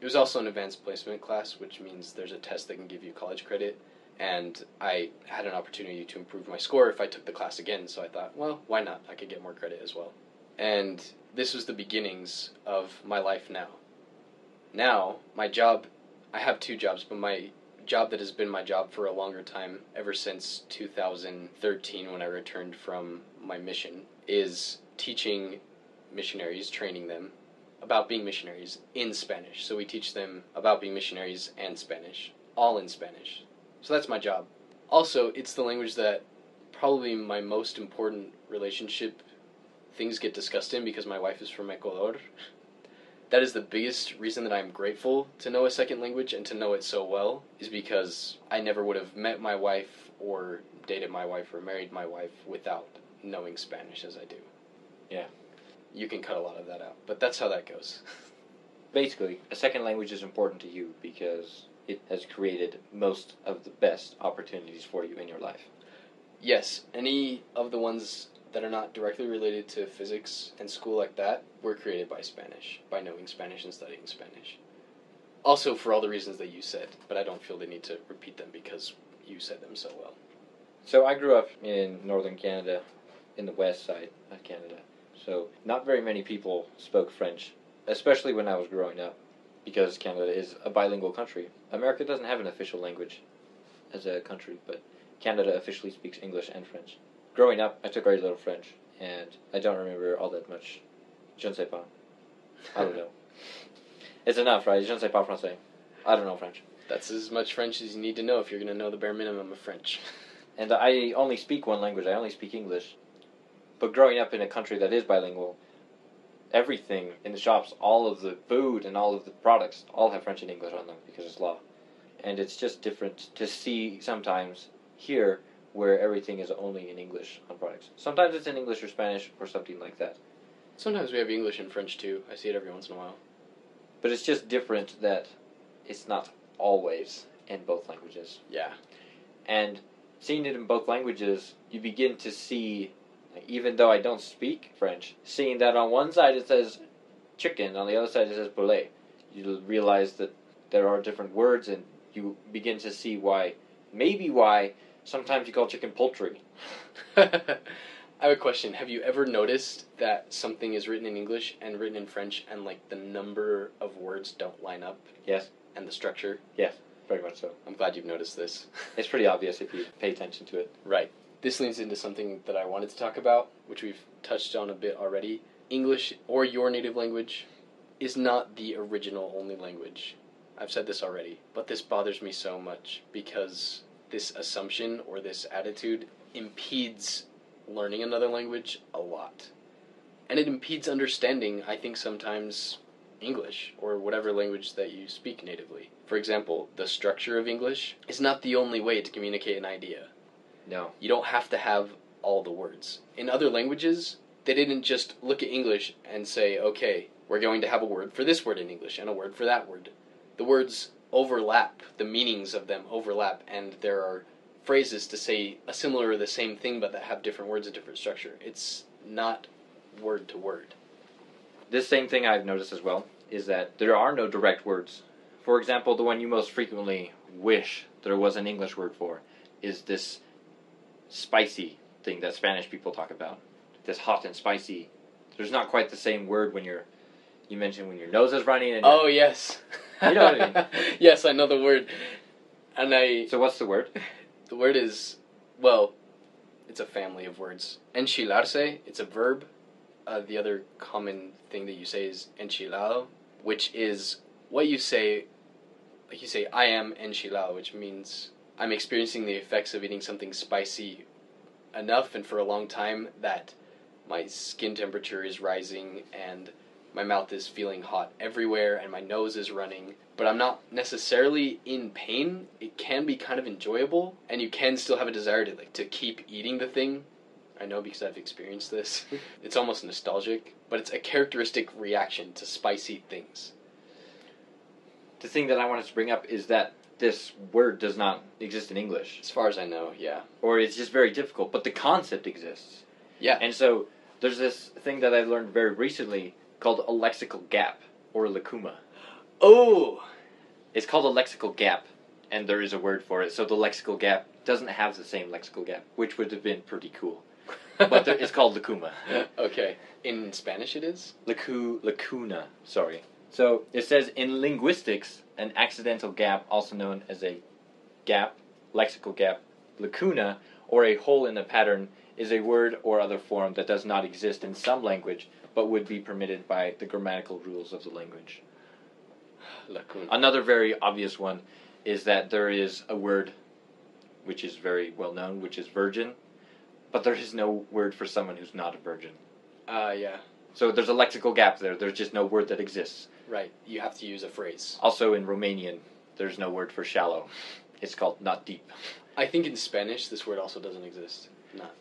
It was also an advanced placement class, which means there's a test that can give you college credit, and I had an opportunity to improve my score if I took the class again, so I thought, well, why not? I could get more credit as well. And this was the beginnings of my life now. Now, my job, I have two jobs, but my job that has been my job for a longer time, ever since 2013 when I returned from my mission, is teaching missionaries, training them about being missionaries in Spanish. So we teach them about being missionaries and Spanish, all in Spanish. So that's my job. Also, it's the language that probably my most important relationship things get discussed in because my wife is from Ecuador. That is the biggest reason that I'm grateful to know a second language and to know it so well is because I never would have met my wife or dated my wife or married my wife without knowing Spanish as I do. Yeah. You can cut a lot of that out, but that's how that goes. Basically, a second language is important to you because it has created most of the best opportunities for you in your life. Yes, any of the ones that are not directly related to physics and school like that were created by Spanish, by knowing Spanish and studying Spanish. Also, for all the reasons that you said, but I don't feel the need to repeat them because you said them so well. So I grew up in northern Canada, in the west side of Canada. So not very many people spoke French, especially when I was growing up, because Canada is a bilingual country. America doesn't have an official language as a country, but Canada officially speaks English and French. Growing up, I took very little French, and I don't remember all that much. Je ne sais pas. I don't know. It's enough, right? Je ne sais pas français. I don't know French. That's as much French as you need to know if you're going to know the bare minimum of French. And I only speak one language. I only speak English. But growing up in a country that is bilingual, everything in the shops, all of the food and all of the products, all have French and English on them because it's law. And it's just different to see sometimes here where everything is only in English on products. Sometimes it's in English or Spanish or something like that. Sometimes we have English and French too. I see it every once in a while. But it's just different that it's not always in both languages. Yeah. And seeing it in both languages, you begin to see, even though I don't speak French, seeing that on one side it says chicken, on the other side it says poulet, you realize that there are different words, and you begin to see why, maybe why, sometimes you call chicken poultry. I have a question. Have you ever noticed that something is written in English and written in French, and like the number of words don't line up? Yes. And the structure? Yes, very much so. I'm glad you've noticed this. It's pretty obvious if you pay attention to it. Right. This leads into something that I wanted to talk about, which we've touched on a bit already. English or your native language is not the original only language. I've said this already, but this bothers me so much because this assumption or this attitude impedes learning another language a lot. And it impedes understanding, I think, sometimes English or whatever language that you speak natively. For example, the structure of English is not the only way to communicate an idea. No. You don't have to have all the words. In other languages, they didn't just look at English and say, okay, we're going to have a word for this word in English and a word for that word. The words overlap, the meanings of them overlap, and there are phrases to say a similar or the same thing but that have different words and different structure. It's not word to word. This same thing I've noticed as well is that there are no direct words. For example, the one you most frequently wish there was an English word for is this spicy thing that Spanish people talk about. This hot and spicy. There's not quite the same word when you're you mentioned when your nose is running and Oh yes. You know what I mean. yes, I know the word. And I So what's the word? The word is, well, it's a family of words. Enchilarse, it's a verb. Uh, the other common thing that you say is enchilado, which is what you say, like you say, I am enchilado, which means I'm experiencing the effects of eating something spicy enough and for a long time that my skin temperature is rising and my mouth is feeling hot everywhere and my nose is running but i'm not necessarily in pain it can be kind of enjoyable and you can still have a desire to like to keep eating the thing i know because i've experienced this it's almost nostalgic but it's a characteristic reaction to spicy things The thing that I wanted to bring up is that this word does not exist in English. as far as i know yeah Or it's just very difficult, but the concept exists. Yeah. And so there's this thing that I've learned very recently called a lexical gap or lacuma. oh It's called a lexical gap, and there is a word for it. So the lexical gap doesn't have the same lexical gap, which would have been pretty cool. But there, it's called lacuma. okay in spanish it is Lacu, lacuna, sorry. So it says in linguistics, an accidental gap, also known as a gap, lexical gap, lacuna, or a hole in a pattern, is a word or other form that does not exist in some language, but would be permitted by the grammatical rules of the language. Another very obvious one is that there is a word which is very well known, which is virgin, but there is no word for someone who's not a virgin. uh yeah So there's a lexical gap there. There's just no word that exists. right you have to use a phrase Also in Romanian, there's no word for shallow. It's called not deep. I think in Spanish this word also doesn't exist. Not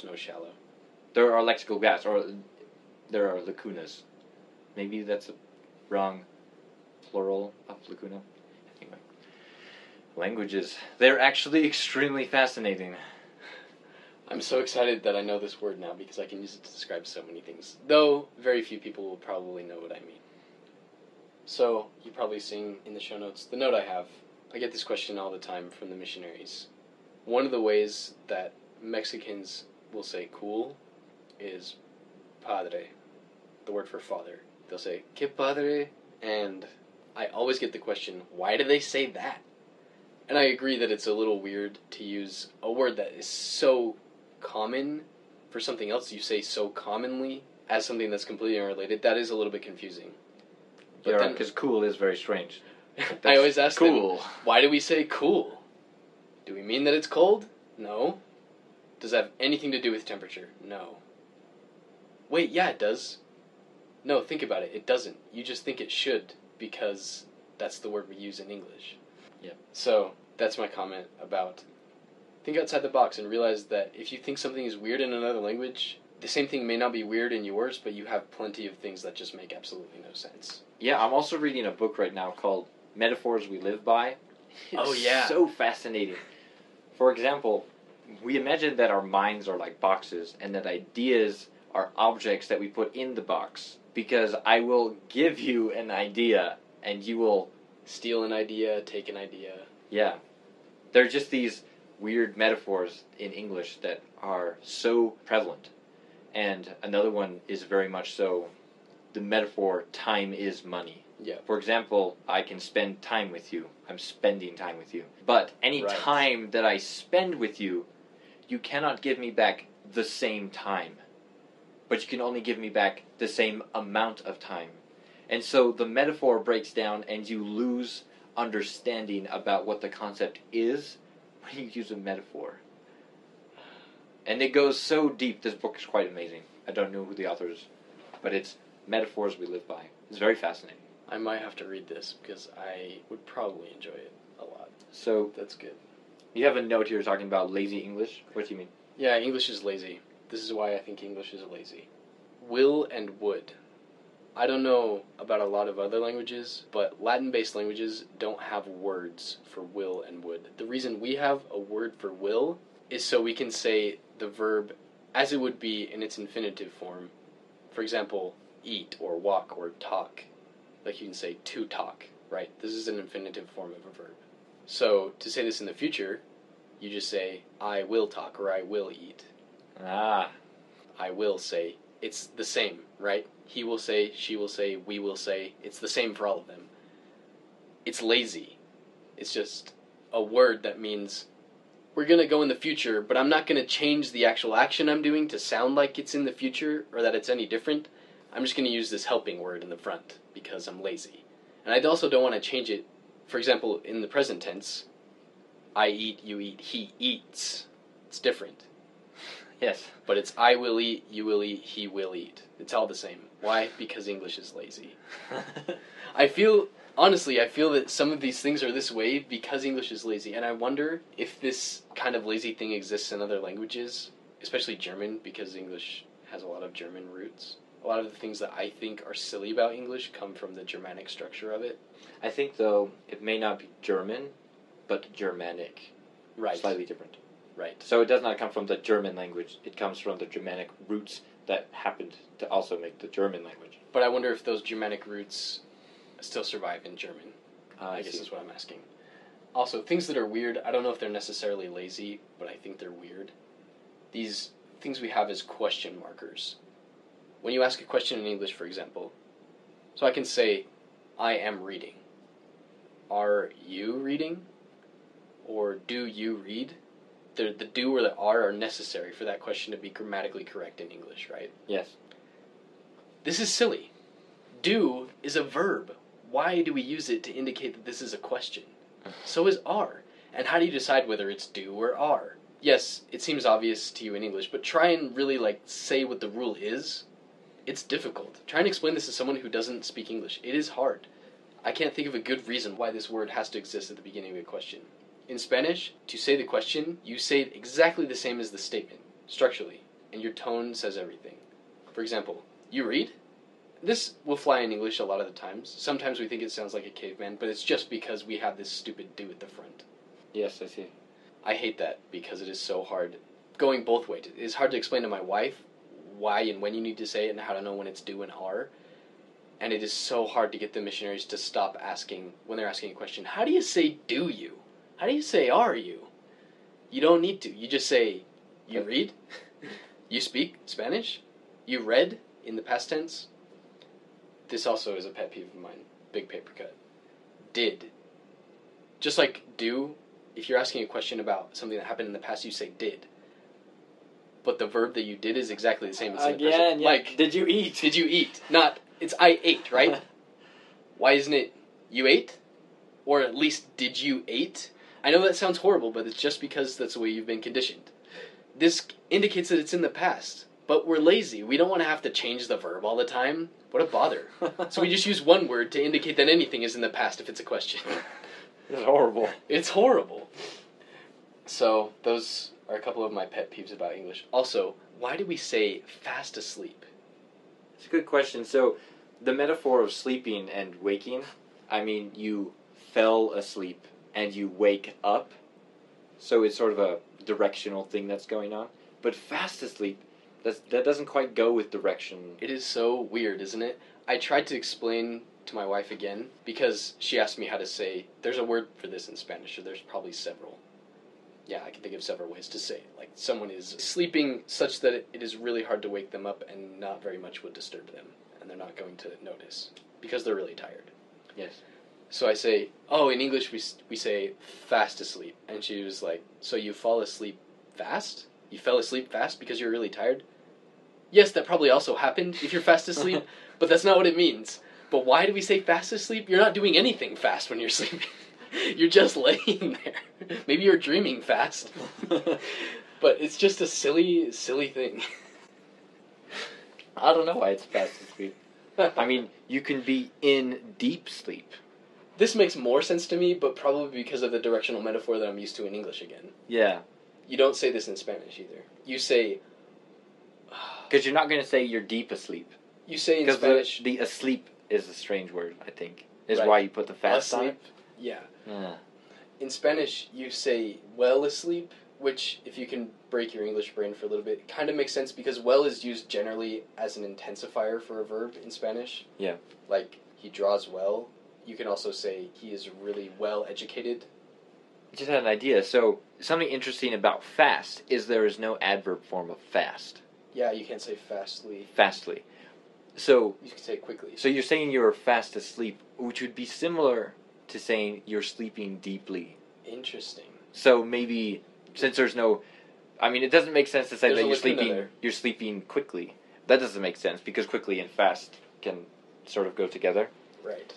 there's no shallow. There are lexical gaps, or there are lacunas. Maybe that's a wrong plural of lacuna. Anyway, languages. They're actually extremely fascinating. I'm so excited that I know this word now because I can use it to describe so many things. Though very few people will probably know what I mean. So you're probably seeing in the show notes the note I have. I get this question all the time from the missionaries. One of the ways that Mexicans will say cool is padre, the word for father. They'll say que padre, and I always get the question, why do they say that? And I agree that it's a little weird to use a word that is so common for something else you say so commonly as something that's completely unrelated. That is a little bit confusing. But Yeah, because cool is very strange. I always ask them, why do we say cool? Do we mean that it's cold? No. Does that have anything to do with temperature? No. Wait, yeah, it does. No, think about it. It doesn't. You just think it should because that's the word we use in English. Yeah. So that's my comment about think outside the box and realize that if you think something is weird in another language, the same thing may not be weird in yours, but you have plenty of things that just make absolutely no sense. Yeah, I'm also reading a book right now called Metaphors We Live By. Oh, yeah. So fascinating. For example, we imagine that our minds are like boxes and that ideas are objects that we put in the box. Because I will give you an idea and you will, Steal an idea, take an idea. yeah. They're just these weird metaphors in English that are so prevalent. And another one is very much so the metaphor time is money. Yeah. For example, I can spend time with you. I'm spending time with you. But any Right. time that I spend with you, you cannot give me back the same time. But you can only give me back the same amount of time. And so the metaphor breaks down and you lose understanding about what the concept is when you use a metaphor. And it goes so deep. This book is quite amazing. I don't know who the author is, but it's Metaphors We Live By. It's very fascinating. I might have to read this because I would probably enjoy it a lot. So That's good. You have a note here talking about lazy English. What do you mean? Yeah, English is lazy. This is why I think English is lazy. Will and would. I don't know about a lot of other languages, but Latin based languages don't have words for will and would. The reason we have a word for will is so we can say the verb as it would be in its infinitive form. For example, eat or walk or talk. Like you can say to talk, right? This is an infinitive form of a verb. So to say this in the future, you just say, I will talk or I will eat. Ah, I will say. It's the same, right? He will say, she will say, we will say. It's the same for all of them. It's lazy. It's just a word that means we're going to go in the future, but I'm not going to change the actual action I'm doing to sound like it's in the future or that it's any different. I'm just going to use this helping word in the front because I'm lazy. And I also don't want to change it. For example, in the present tense, I eat, you eat, he eats. It's different. yes. But it's I will eat, you will eat, he will eat. It's all the same. Why? Because English is lazy. I feel, honestly, I feel that some of these things are this way because English is lazy. And I wonder if this kind of lazy thing exists in other languages, especially German, because English has a lot of German roots. A lot of the things that I think are silly about English come from the Germanic structure of it. I think though it may not be German, but Germanic. Right. Slightly different. Right. So it does not come from the German language. It comes from the Germanic roots that happened to also make the German language. But I wonder if those Germanic roots still survive in German. Uh, I guess see. is what I'm asking. Also, things that are weird, I don't know if they're necessarily lazy, but I think they're weird. These things we have as question markers. When you ask a question in English, for example, so I can say, I am reading. Are you reading? Or do you read? The, the do or the are are necessary for that question to be grammatically correct in English, right? Yes. This is silly. Do is a verb. Why do we use it to indicate that this is a question? So is are. And how do you decide whether it's do or are? Yes, it seems obvious to you in English, but try and really like say what the rule is. It's difficult. Try and explain this to someone who doesn't speak English. It is hard. I can't think of a good reason why this word has to exist at the beginning of a question. In Spanish, to say the question, you say it exactly the same as the statement, structurally, and your tone says everything. For example, you read? This will fly in English a lot of the times. Sometimes we think it sounds like a caveman, but it's just because we have this stupid do at the front. Yes, I see. I hate that because it is so hard. Going both ways. It's hard to explain to my wife why and when you need to say it and how to know when it's do and are. And it is so hard to get the missionaries to stop asking, when they're asking a question, how do you say do you? How do you say are you? You don't need to. You just say, you read? you speak Spanish? You read in the past tense? This also is a pet peeve of mine. Big paper cut. Did. Just like do, if you're asking a question about something that happened in the past, you say did. But the verb that you did is exactly the same as in the present. Again, yeah. Like, did you eat? did you eat? Not, it's I ate, right? Why isn't it you ate? or at least did you ate? I know that sounds horrible, but it's just because that's the way you've been conditioned. This indicates that it's in the past, but we're lazy. We don't want to have to change the verb all the time. What a bother. so we just use one word to indicate that anything is in the past if it's a question. It's horrible. It's horrible. So, those are a couple of my pet peeves about English. Also, why do we say fast asleep? It's a good question. So, the metaphor of sleeping and waking, I mean, you fell asleep and you wake up. So, it's sort of a directional thing that's going on. But fast asleep, that's, that doesn't quite go with direction. It is so weird, isn't it? I tried to explain to my wife again because she asked me how to say there's a word for this in Spanish, or there's probably several. Yeah, I can think of several ways to say it. Like someone is sleeping such that it is really hard to wake them up and not very much would disturb them, and they're not going to notice because they're really tired. Yes. So I say, "Oh, in English we we say fast asleep." And she was like, "So you fall asleep fast? You fell asleep fast because you're really tired?" Yes, that probably also happened if you're fast asleep, but that's not what it means. But why do we say fast asleep? You're not doing anything fast when you're sleeping. you're just laying there. Maybe you're dreaming fast. but it's just a silly, silly thing. I don't know why it's fast asleep. I mean, you can be in deep sleep. This makes more sense to me, but probably because of the directional metaphor that I'm used to in English again. Yeah. You don't say this in Spanish either. You say. Because you're not going to say you're deep asleep. You say in Spanish. the, the asleep is a strange word, I think. Is Right. why you put the fast asleep. Yeah. Yeah. In Spanish, you say well asleep, which, if you can break your English brain for a little bit, kind of makes sense because well is used generally as an intensifier for a verb in Spanish. Yeah. Like, he draws well. You can also say he is really well educated. I just had an idea. So, something interesting about fast is there is no adverb form of fast. Yeah, you can't say fastly. Fastly. So, You can say quickly. so you're saying you're fast asleep, which would be similar to saying you're sleeping deeply. Interesting. So maybe since there's no, I mean, it doesn't make sense to say There's that you're sleeping. You're sleeping quickly. That doesn't make sense because quickly and fast can sort of go together. Right.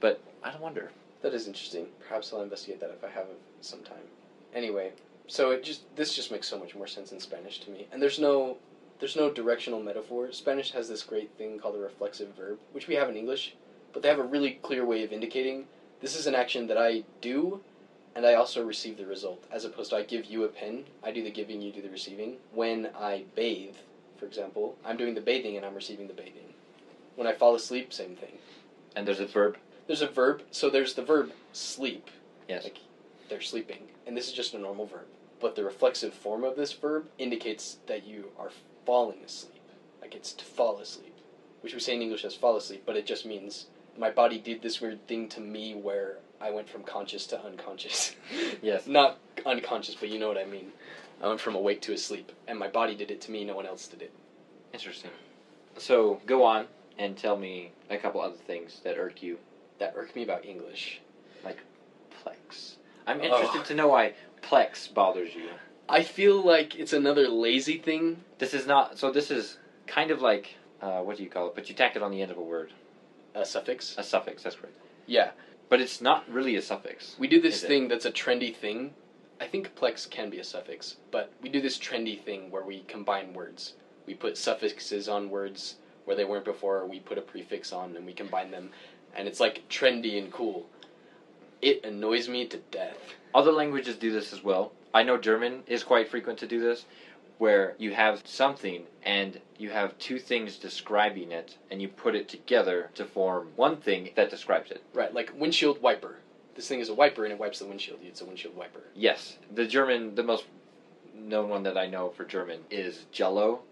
But I don't wonder. That is interesting. Perhaps I'll investigate that if I have some time. Anyway, so it just this just makes so much more sense in Spanish to me. And there's no there's no directional metaphor. Spanish has this great thing called a reflexive verb, which we have in English, but they have a really clear way of indicating this is an action that I do and I also receive the result, as opposed to I give you a pen, I do the giving, you do the receiving. When I bathe, for example, I'm doing the bathing and I'm receiving the bathing. When I fall asleep, same thing. And there's a verb. There's a verb, so there's the verb sleep, Yes. Like- they're sleeping, and this is just a normal verb. But the reflexive form of this verb indicates that you are falling asleep. Like it's to fall asleep, which we say in English as fall asleep, but it just means my body did this weird thing to me where I went from conscious to unconscious. Yes. Not unconscious, but you know what I mean. I went from awake to asleep, and my body did it to me, no one else did it. Interesting. So go on and tell me a couple other things that irk you. That irk me about English. Like plex. I'm Oh. interested to know why plex bothers you. I feel like it's another lazy thing. This is not. So this is kind of like uh, what do you call it? But you tack it on the end of a word. A suffix. A suffix. That's correct. Yeah. But it's not really a suffix. We do this Is it? thing that's a trendy thing. I think plex can be a suffix, but we do this trendy thing where we combine words. We put suffixes on words where they weren't before, we put a prefix on and we combine them, and it's like trendy and cool. It annoys me to death. Other languages do this as well. I know German is quite frequent to do this, where you have something and you have two things describing it, and you put it together to form one thing that describes it. Right, like windshield wiper. This thing is a wiper and it wipes the windshield. It's a windshield wiper. Yes, the German, the most known one that I know for German is Jello,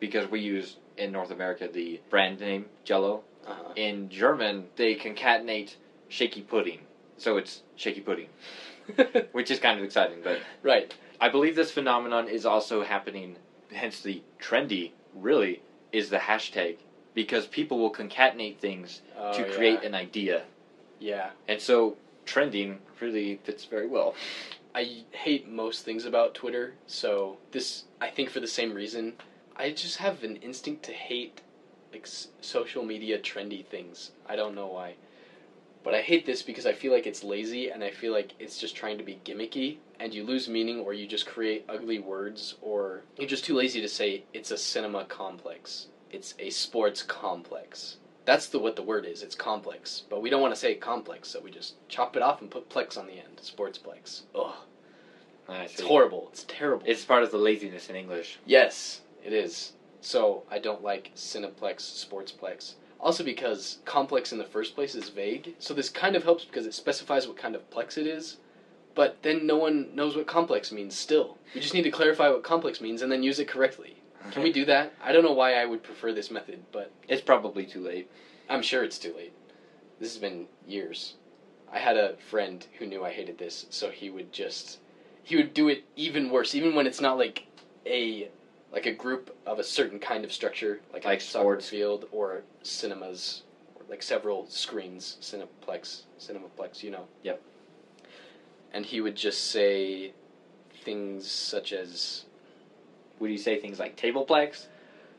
because we use in North America the brand name Jello. Uh-huh. In German, they concatenate shaky pudding, so it's shaky pudding, which is kind of exciting. But right. I believe this phenomenon is also happening, hence the trendy, really, is the hashtag, because people will concatenate things Oh, to yeah. create an idea. Yeah. And so trending really fits very well. I hate most things about Twitter, so this I think for the same reason. I just have an instinct to hate like s- social media trendy things. I don't know why, But I hate this because I feel like it's lazy and I feel like it's just trying to be gimmicky and you lose meaning or you just create ugly words or you're just too lazy to say it's a cinema complex. It's a sports complex. That's the what the word is. It's complex. But we don't want to say complex, so we just chop it off and put plex on the end. Sportsplex. Ugh. I It's see. horrible. It's terrible. It's part of the laziness in English. Yes, it is. So I don't like Cineplex, Sportsplex. Also because complex in the first place is vague. So this kind of helps because it specifies what kind of plex it is. But then no one knows what complex means still. We just need to clarify what complex means and then use it correctly. Can we do that? I don't know why I would prefer this method, but It's probably too late. I'm sure it's too late. This has been years. I had a friend who knew I hated this, so he would just he would do it even worse, even when it's not like a like a group of a certain kind of structure, like, Like a soccer sports. field or cinemas, or like several screens, cineplex, cinemaplex, you know. Yep. And he would just say things such as Would you say things like tableplex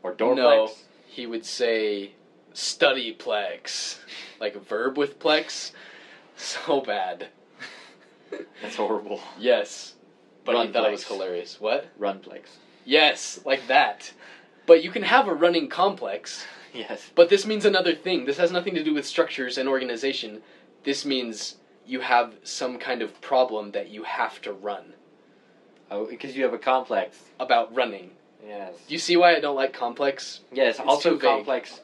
or doorplex? No. he would say studyplex, like a verb with plex. So bad. That's horrible. Yes. But I thought it was hilarious. What? Runplex. Yes, like that. But you can have a running complex, Yes. but this means another thing. This has nothing to do with structures and organization. This means you have some kind of problem that you have to run Oh, because you have a complex. about running. Yes. Do you see why I don't like complex? Yes. It's also, complex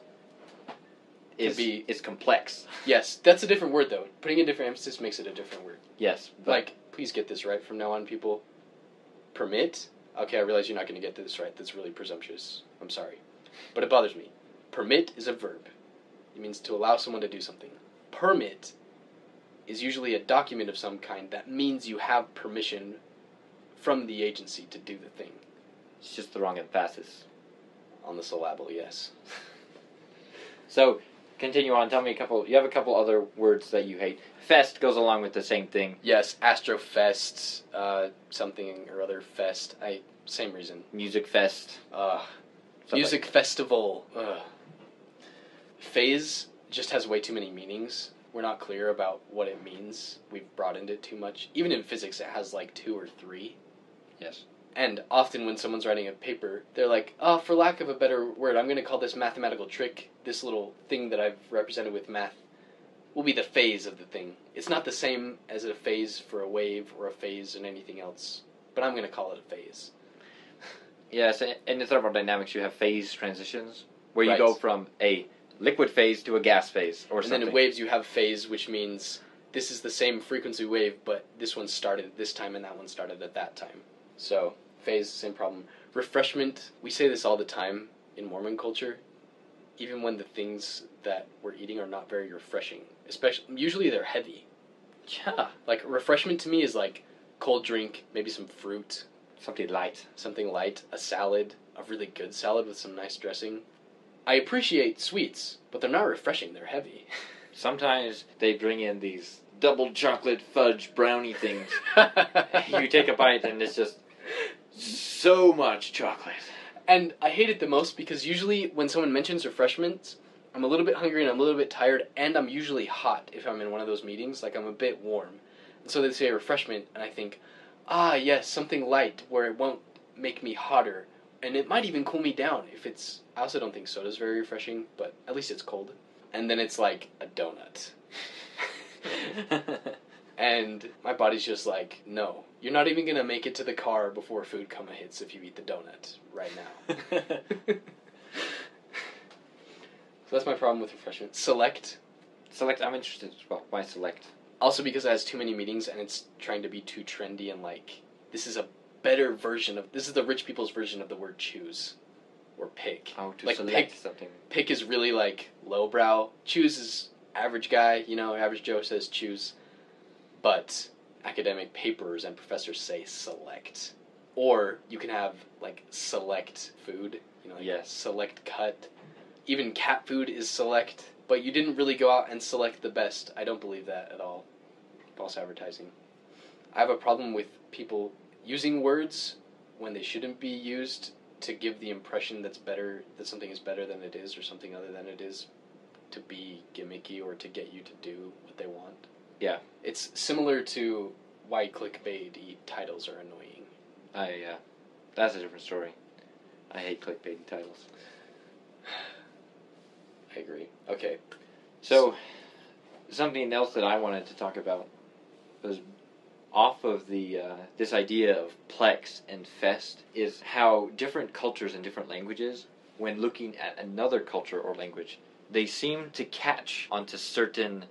is be- is complex. Yes, that's a different word though. Putting a different emphasis makes it a different word. Yes. Like, please get this right from now on, people. Permit? Okay, I realize you're not going to get this right. That's really presumptuous. I'm sorry. But it bothers me. Permit is a verb, it means to allow someone to do something. Permit is usually a document of some kind that means you have permission from the agency to do the thing. it's just the wrong emphasis. On the syllable, yes. So, continue on. Tell me a couple. You have a couple other words that you hate. Fest goes along with the same thing. Yes, Astrofest, uh, something or other fest. I same reason. Music fest. Uh, Music festival. Ugh. Phase just has way too many meanings. We're not clear about what it means. We've broadened it too much. Even in physics, it has like two or three. Yes. And often when someone's writing a paper, they're like, oh, for lack of a better word, I'm going to call this mathematical trick, this little thing that I've represented with math, will be the phase of the thing. It's not the same as a phase for a wave or a phase in anything else, but I'm going to call it a phase. Yes, in the thermodynamics, you have phase transitions where you Right. go from a liquid phase to a gas phase or and something. then in waves you have phase, which means this is the same frequency wave, but this one started at this time and that one started at that time. So phase, same problem. Refreshment, we say this all the time in Mormon culture, even when the things that we're eating are not very refreshing. Especially, usually they're heavy. yeah, Like refreshment to me is like cold drink, maybe some fruit, something light. something light, a salad, a really good salad with some nice dressing. I appreciate sweets, but they're not refreshing. They're heavy. Sometimes they bring in these double chocolate fudge brownie things. you take a bite and it's just so much chocolate. And I hate it the most because usually when someone mentions refreshments, I'm a little bit hungry and I'm a little bit tired, and I'm usually hot if I'm in one of those meetings. Like I'm a bit warm. And so they say refreshment, and I think, ah, yes, something light where it won't make me hotter. And it might even cool me down if it's. I also don't think soda's very refreshing, but at least it's cold. And then it's like a donut. And my body's just like, no, you're not even gonna make it to the car before food coma hits if you eat the donut right now. So that's my problem with refreshment. Select, select. I'm interested. Well, why select? also because it has too many meanings and it's trying to be too trendy and like this is a better version of this is the rich people's version of the word choose or pick. Oh, to Like select pick- something. Pick is really like lowbrow. Choose is average guy, you know, average Joe says choose. But academic papers and professors say select. Or you can have like select food, you know, like Yes. select cut. Even cat food is select, but you didn't really go out and select the best. I don't believe that at all. False advertising. I have a problem with people using words when they shouldn't be used to give the impression that's better that something is better than it is or something other than it is to be gimmicky or to get you to do what they want. Yeah. It's similar to why clickbait titles are annoying. I uh, that's a different story. I hate clickbait titles. I agree. Okay. So, something else that I wanted to talk about was off of the uh, this idea of plex and fest is how different cultures and different languages, when looking at another culture or language, they seem to catch onto certain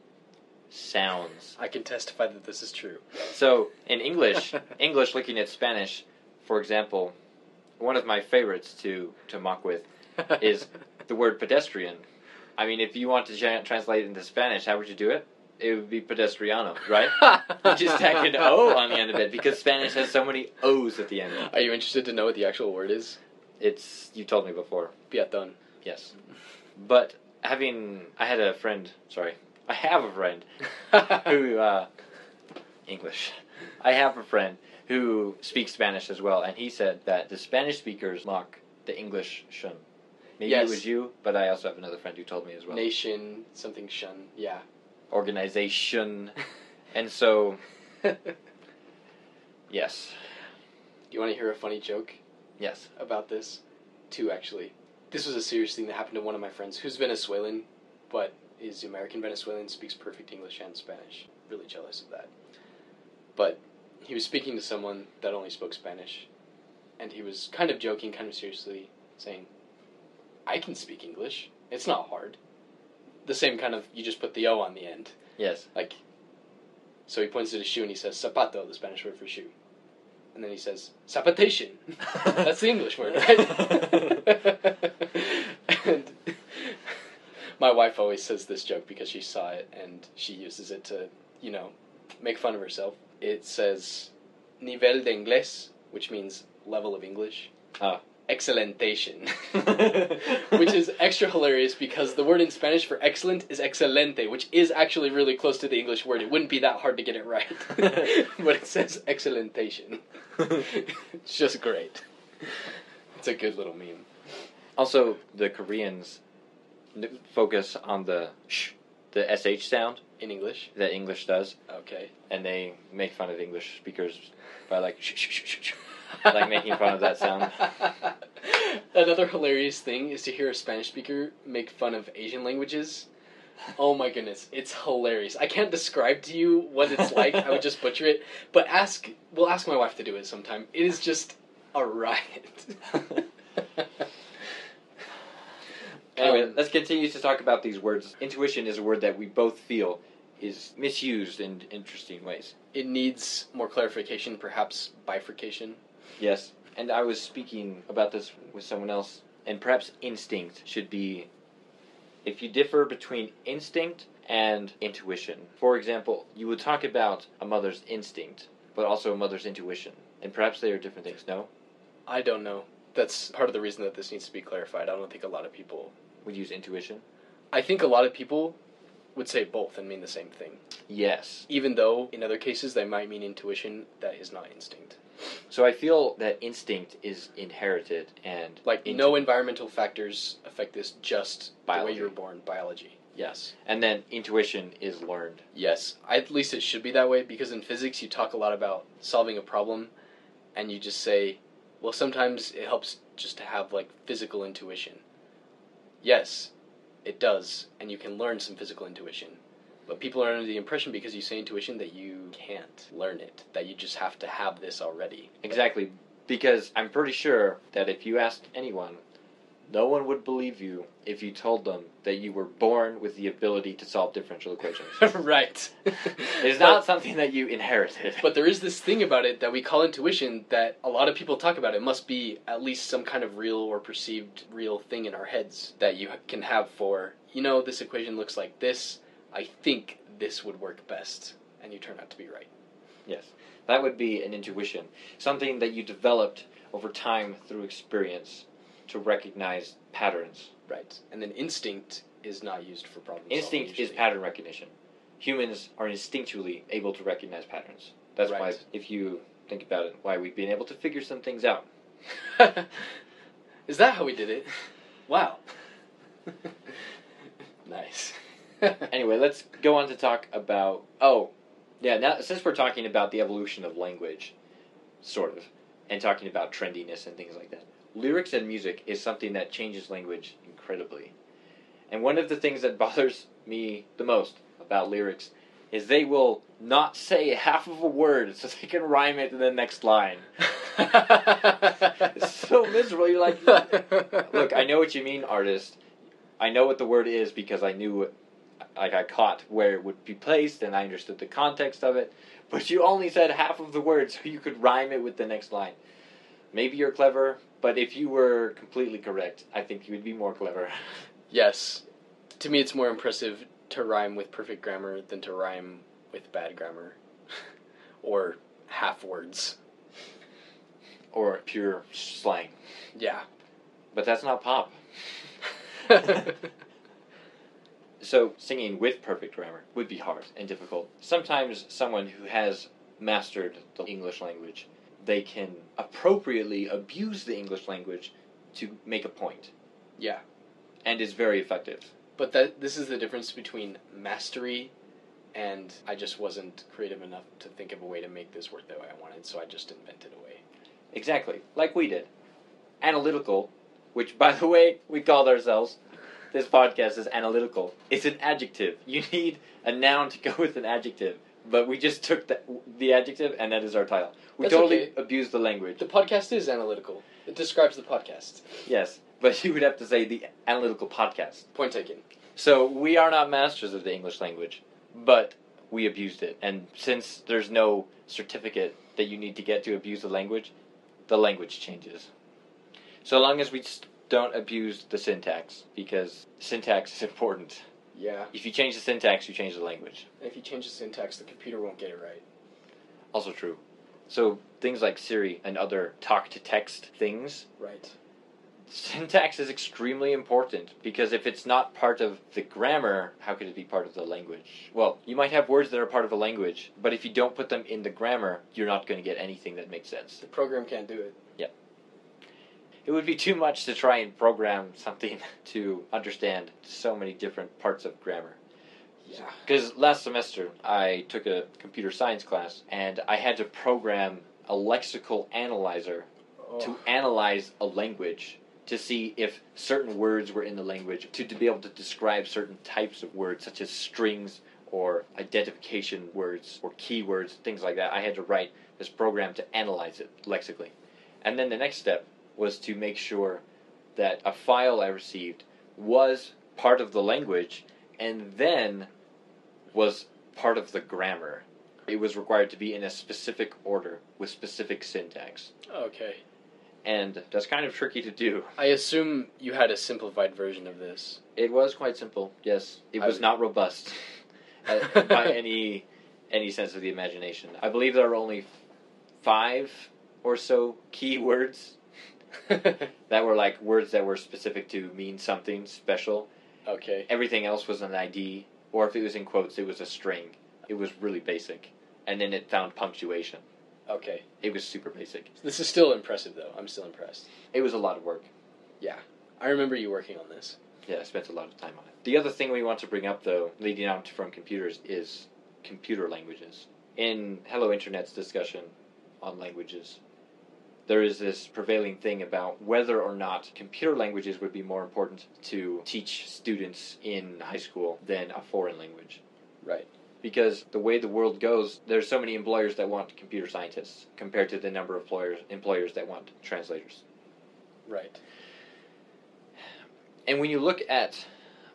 sounds. I can testify that this is true. So in English, English looking at Spanish, for example, one of my favorites to to mock with is the word pedestrian. I mean, if you want to tra- translate it into Spanish, how would you do it? It would be pedestriano, right? you just tack an O on the end of it because Spanish has so many O's at the end. Are you interested to know what the actual word is? It's you told me before. Peatón. Yes, but having I had a friend. Sorry, I have a friend who uh, English. I have a friend who speaks Spanish as well, and he said that the Spanish speakers mock the English shun. Maybe Yes. it was you, but I also have another friend who told me as well. Nation something shun. Yeah. Organization, and so yes, Do you want to hear a funny joke yes, about this? Two, actually. This was a serious thing that happened to one of my friends who's Venezuelan, but is American Venezuelan, speaks perfect English and Spanish. Really jealous of that. But he was speaking to someone that only spoke Spanish, and he was kind of joking, kind of seriously, saying, I can speak English. It's not hard. The same kind of, you just put the O on the end. yes. Like, so he points at his shoe and he says, zapato, the Spanish word for shoe. And then he says, zapatation. That's the English word, right? and my wife always says this joke because she saw it and she uses it to, you know, make fun of herself. It says nivel de inglés, which means level of English. Ah. Excelentation. which is extra hilarious because the word in Spanish for excellent is excelente, which is actually really close to the English word. It wouldn't be that hard to get it right. but it says excelentation. it's just great. It's a good little meme. Also, the Koreans n- focus on the sh, the sh sound In English? that English does, Okay. and they make fun of English speakers by like sh sh sh sh, sh like making fun of that sound. Another hilarious thing is to hear a Spanish speaker make fun of Asian languages. Oh my goodness, it's hilarious. I can't describe to you what it's like. I would just butcher it. But ask, we'll ask my wife to do it sometime. It is just a riot. Anyway, Um, let's continue to talk about these words. Intuition is a word that we both feel is misused in interesting ways. it needs more clarification, perhaps bifurcation. Yes, and I was speaking about this with someone else, and perhaps instinct should be if you differ between instinct and intuition. For example, you would talk about a mother's instinct, but also a mother's intuition, and perhaps they are different things. No, I don't know. That's part of the reason that this needs to be clarified. I don't think a lot of people. Would use intuition. I think a lot of people would say both and mean the same thing. Yes. Even though in other cases they might mean intuition that is not instinct. So I feel that instinct is inherited and Like intu- no environmental factors affect this, just the way you're born, biology. Yes. and then intuition is learned. Yes. At least it should be that way because in physics you talk a lot about solving a problem and you just say, well, sometimes it helps just to have like physical intuition. Yes, it does, and you can learn some physical intuition. But people are under the impression because you say intuition that you can't learn it, that you just have to have this already. Exactly, because I'm pretty sure that if you asked anyone, no one would believe you if you told them that you were born with the ability to solve differential equations. right. It's not something that you inherited. But there is this thing about it that we call intuition that a lot of people talk about. It must be at least some kind of real or perceived real thing in our heads that you can have for, you know, this equation looks like this. I think this would work best. And you turn out to be right. yes, that would be an intuition, something that you developed over time through experience to recognize patterns. Right. And then instinct is not used for problem Instinct solving. is pattern recognition. Humans are instinctually able to recognize patterns. That's why, if you think about it, why we've been able to figure some things out. is that how we did it? Wow. Nice. Anyway, let's go on to talk about. Oh, yeah. Now, since we're talking about the evolution of language, sort of, and talking about trendiness and things like that, lyrics and music is something that changes language incredibly. And one of the things that bothers me the most about lyrics is they will not say half of a word so they can rhyme it in the next line. It's so miserable. You're like, look, I know what you mean, artist. I know what the word is because I knew, like I caught where it would be placed and I understood the context of it. But you only said half of the word so you could rhyme it with the next line. Maybe you're clever, but if you were completely correct, I think you would be more clever. Yes. To me, it's more impressive to rhyme with perfect grammar than to rhyme with bad grammar. or half words. or pure slang. Yeah. But that's not pop. So singing with perfect grammar would be hard and difficult. Sometimes someone who has mastered the English language, they can appropriately abuse the English language to make a point yeah. and is very effective. But that this is the difference between mastery and I just wasn't creative enough to think of a way to make this work the way I wanted, so I just invented a way. Exactly, like we did. Analytical, which by the way, we called ourselves. This podcast is analytical. It's an adjective. You need a noun to go with an adjective. But we just took the, the adjective and that is our title. We That's totally okay. abused the language. The podcast is analytical. It describes the podcast. Yes, but you would have to say the analytical podcast. Point taken. So we are not masters of the English language, but we abused it. And since there's no certificate that you need to get to abuse the language, the language changes. So long as we don't abuse the syntax, because syntax is important. Yeah. If you change the syntax, you change the language. If you change the syntax, the computer won't get it right. Also true. So things like Siri and other talk to text things Right. syntax is extremely important because if it's not part of the grammar, how could it be part of the language? Well, you might have words that are part of a language, but if you don't put them in the grammar, you're not going to get anything that makes sense. The program can't do it. It would be too much to try and program something to understand so many different parts of grammar. Yeah. Because last semester I took a computer science class and I had to program a lexical analyzer to oh. analyze a language to see if certain words were in the language to, to be able to describe certain types of words such as strings or identification words or keywords things like that i had to write this program to analyze it lexically and then the next step was to make sure that a file i received was part of the language and then was part of the grammar it was required to be in a specific order with specific syntax Okay. and that's kind of tricky to do. I assume you had a simplified version of this. It was quite simple. Yes, it was I- not robust uh, by any any sense of the imagination. I believe there are only five or so key words that were like words that were specific to mean something special. okay. Everything else was an ID, or if it was in quotes, it was a string. It was really basic, and then it found punctuation. Okay. It was super basic. This is still impressive, though. I'm still impressed. It was a lot of work. Yeah, I remember you working on this. Yeah, I spent a lot of time on it. The other thing we want to bring up, though, leading out from computers, is computer languages. In Hello Internet's discussion on languages, there is this prevailing thing about whether or not computer languages would be more important to teach students in high school than a foreign language. Right. Because the way the world goes, there's so many employers that want computer scientists compared to the number of employers employers that want translators. Right. And when you look at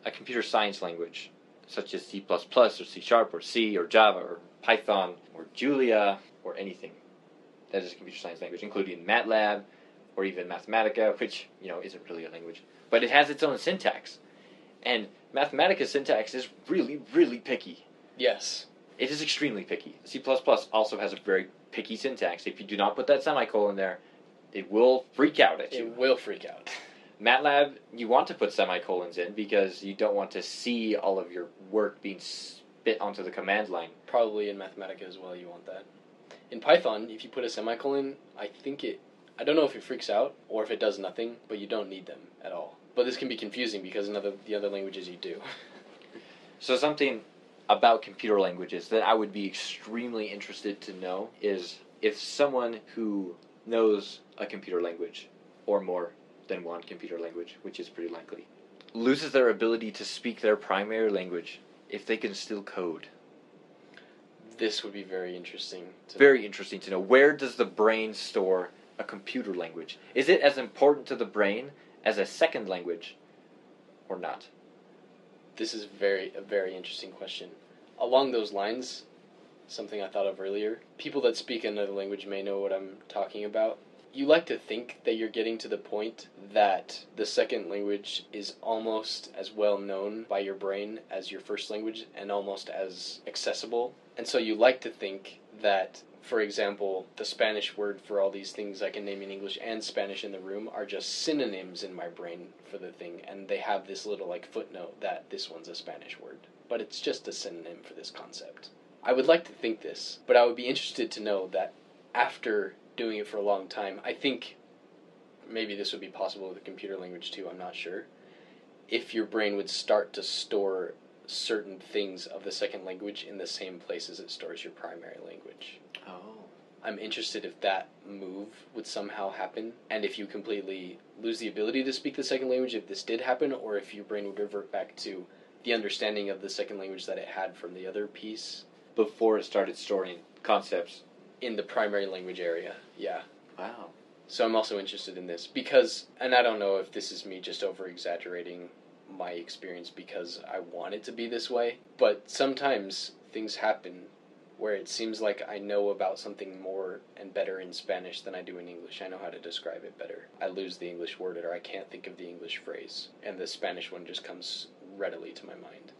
a computer science language, such as C or C Sharp or C or Java or Python or Julia or anything that is a computer science language, including MATLAB or even Mathematica, which you know isn't really a language, but it has its own syntax. And Mathematica's syntax is really, really picky. Yes. It is extremely picky. C also has a very picky syntax. If you do not put that semicolon there, it will freak out at you. It will freak out. MATLAB, you want to put semicolons in because you don't want to see all of your work being spit onto the command line. Probably in Mathematica as well, you want that. In Python, if you put a semicolon, I think it. I don't know if it freaks out or if it does nothing, but you don't need them at all. But this can be confusing because in other the other languages you do. So something about computer languages that I would be extremely interested to know is if someone who knows a computer language or more than one computer language, which is pretty likely, loses their ability to speak their primary language if they can still code. This would be very interesting. To Very interesting to know. Where does the brain store a computer language? Is it as important to the brain as a second language or not? This is very a very interesting question. Along those lines, something I thought of earlier. People that speak another language may know what I'm talking about. You like to think that you're getting to the point that the second language is almost as well known by your brain as your first language and almost as accessible. And so you like to think that for example, the Spanish word for all these things I can name in English and Spanish in the room are just synonyms in my brain for the thing, and they have this little like footnote that this one's a Spanish word, but it's just a synonym for this concept. I would like to think this, but I would be interested to know that after doing it for a long time, I think maybe this would be possible with a computer language too, I'm not sure. If your brain would start to store certain things of the second language in the same place as it stores your primary language. Oh. I'm interested if that move would somehow happen, and if you completely lose the ability to speak the second language, if this did happen, or if your brain would revert back to the understanding of the second language that it had from the other piece Before it started storing concepts. in the primary language area. Yeah. Wow. So I'm also interested in this because, and I don't know if this is me just over exaggerating my experience because I want it to be this way, but sometimes things happen where it seems like I know about something more and better in Spanish than I do in English. I know how to describe it better. I lose the English word or I can't think of the English phrase, and the Spanish one just comes readily to my mind.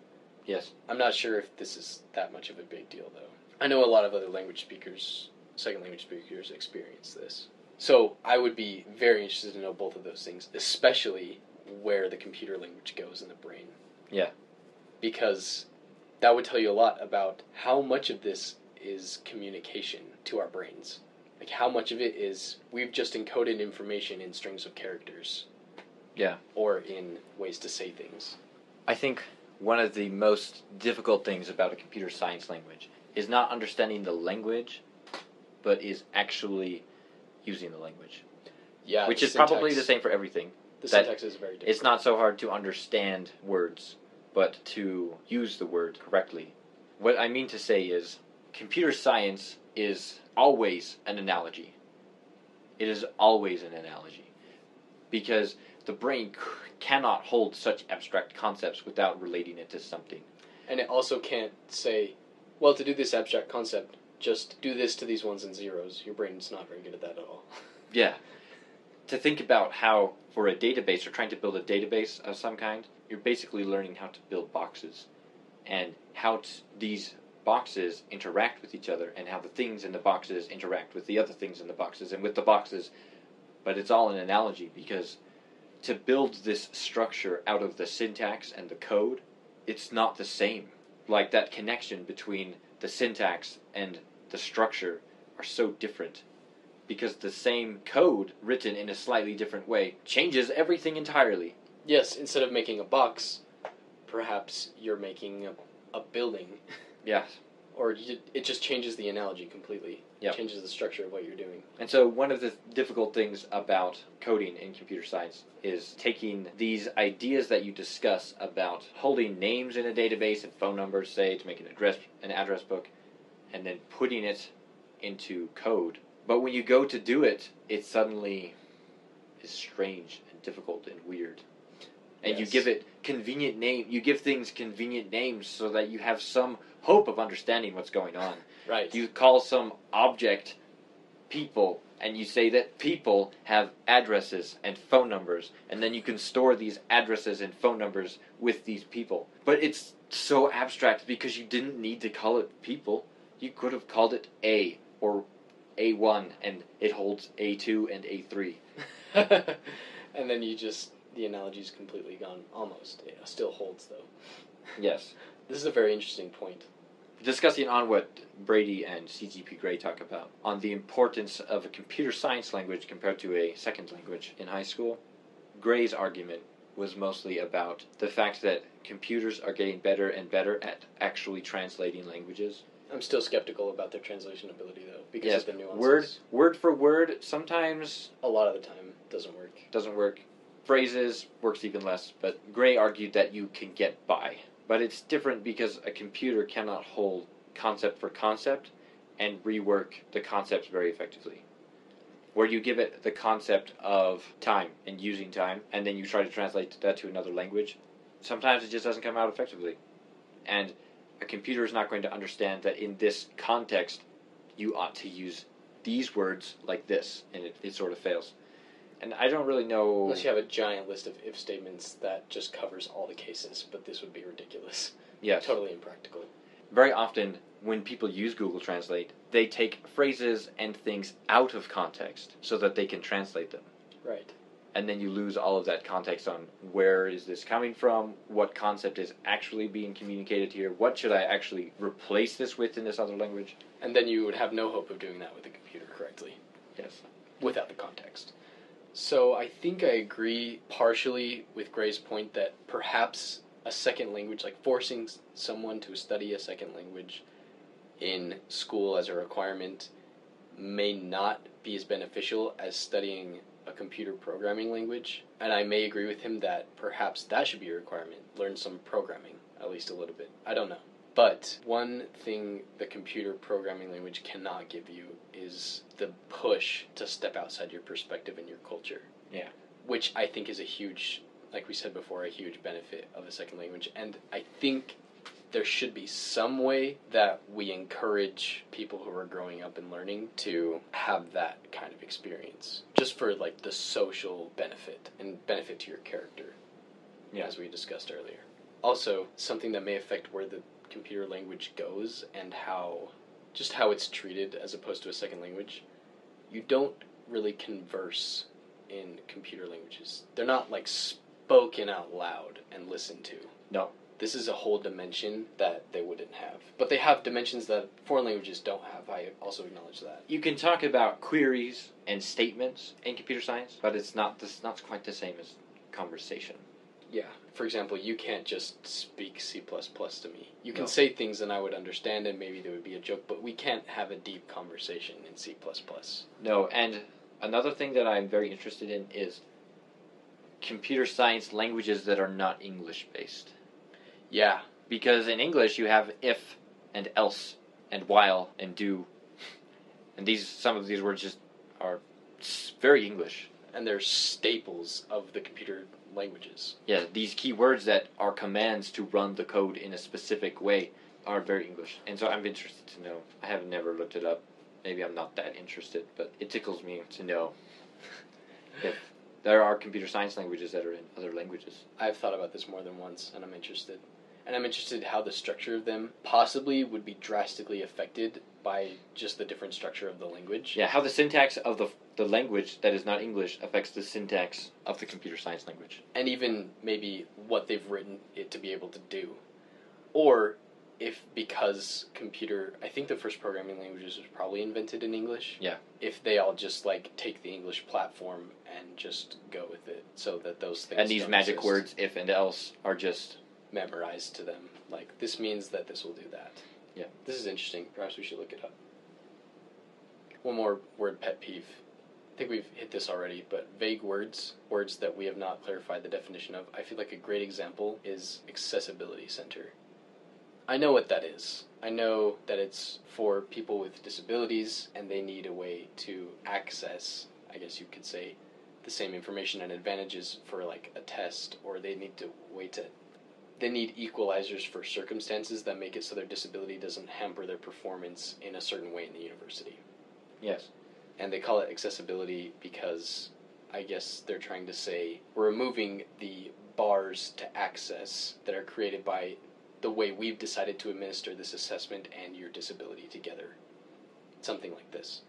Yes. I'm not sure if this is that much of a big deal, though. I know a lot of other language speakers, second language speakers, experience this. So I would be very interested to know both of those things, especially where the computer language goes in the brain. Yeah. Because that would tell you a lot about how much of this is communication to our brains. Like how much of it is we've just encoded information in strings of characters. Yeah. Or in ways to say things. I think one of the most difficult things about a computer science language is not understanding the language, but is actually using the language. Yeah. which the is probably the same for everything. The that syntax is very different. It's not so hard to understand words, but to use the word correctly. What I mean to say is, computer science is always an analogy. It is always an analogy. Because the brain c- cannot hold such abstract concepts without relating it to something. And it also can't say, well, to do this abstract concept, just do this to these ones and zeros. Your brain's not very good at that at all. Yeah. To think about how, for a database, or trying to build a database of some kind, you're basically learning how to build boxes and how t- these boxes interact with each other and how the things in the boxes interact with the other things in the boxes and with the boxes. But it's all an analogy because to build this structure out of the syntax and the code, it's not the same. Like that connection between the syntax and the structure are so different because the same code written in a slightly different way changes everything entirely. Yes, instead of making a box, perhaps you're making a, a building. Yes. Or you, it just changes the analogy completely. Yep. Changes the structure of what you're doing. And so one of the difficult things about coding in computer science is taking these ideas that you discuss about holding names in a database and phone numbers, say, to make an address an address book, and then putting it into code. But when you go to do it, it suddenly is strange and difficult and weird. And you give it convenient name. You give things convenient names so that you have some hope of understanding what's going on. Right. You call some object people, and you say that people have addresses and phone numbers, and then you can store these addresses and phone numbers with these people. But it's so abstract because you didn't need to call it people. You could have called it A or A1, and it holds A2 and A3. and then you just the analogy's completely gone. Almost. It still holds though. Yes. This is a very interesting point. discussing on what Brady and CGP Grey talk about on the importance of a computer science language compared to a second language in high school. Grey's argument was mostly about the fact that computers are getting better and better at actually translating languages. I'm still skeptical about their translation ability though, because Yes, of the nuances. Word word for word sometimes A lot of the time doesn't work. doesn't work. Phrases works even less, but Grey argued that you can get by. But it's different because a computer cannot hold concept for concept and rework the concepts very effectively. Where you give it the concept of time and using time, and then you try to translate that to another language, sometimes it just doesn't come out effectively. And a computer is not going to understand that in this context, you ought to use these words like this, and it, it sort of fails. And I don't really know. Unless you have a giant list of if statements that just covers all the cases, but this would be ridiculous. Yes. Totally impractical. Very often, when people use Google Translate, they take phrases and things out of context so that they can translate them. Right. And then you lose all of that context on where is this coming from, what concept is actually being communicated here, what should I actually replace this with in this other language. And then you would have no hope of doing that with a computer correctly. Yes. without the context. So I think I agree partially with Grey's point that perhaps a second language, like forcing someone to study a second language in school as a requirement, may not be as beneficial as studying a computer programming language. And I may agree with him that perhaps that should be a requirement. Learn some programming, at least a little bit. I don't know. But one thing the computer programming language cannot give you is the push to step outside your perspective and your culture. Yeah. Which I think is a huge, like we said before, a huge benefit of a second language. And I think there should be some way that we encourage people who are growing up and learning to have that kind of experience just for like the social benefit and benefit to your character Yeah. as we discussed earlier also something that may affect where the computer language goes and how just how it's treated as opposed to a second language you don't really converse in computer languages they're not like spoken out loud and listened to No. This is a whole dimension that they wouldn't have but they have dimensions that foreign languages don't have i also acknowledge that You can talk about queries and statements in computer science, but it's not this not quite the same as conversation. Yeah. For example, you can't just speak C to me. You can No. say things and I would understand and maybe there would be a joke, but we can't have a deep conversation in C. No, and another thing that I'm very interested in is computer science languages that are not English based. Yeah. Because in English you have if and else and while and do. And these some of these words just are very English. And they're staples of the computer languages. Yeah, these key words that are commands to run the code in a specific way are very English. And so I'm interested to know. I have never looked it up. Maybe I'm not that interested, but it tickles me to know if there are computer science languages that are in other languages. I've thought about this more than once and I'm interested. And I'm interested how the structure of them possibly would be drastically affected by just the different structure of the language. Yeah, how the syntax of the the language that is not English affects the syntax of the computer science language. and even maybe what they've written it to be able to do. Or if because computer I think the first programming languages was probably invented in English. Yeah. If they all just like take the English platform and just go with it so that those things And these magic exist, words if and else are just memorized to them. Like this means that this will do that. Yeah. This is interesting. Perhaps we should look it up. One more word pet peeve. I think we've hit this already, but vague words, words that we have not clarified the definition of, I feel like a great example is accessibility center. I know what that is. I know that it's for people with disabilities and they need a way to access, I guess you could say, the same information and advantages for like a test or they need to way to they need equalizers for circumstances that make it so their disability doesn't hamper their performance in a certain way in the university. yes. And they call it accessibility because I guess they're trying to say we're removing the bars to access that are created by the way we've decided to administer this assessment and your disability together. Something like this.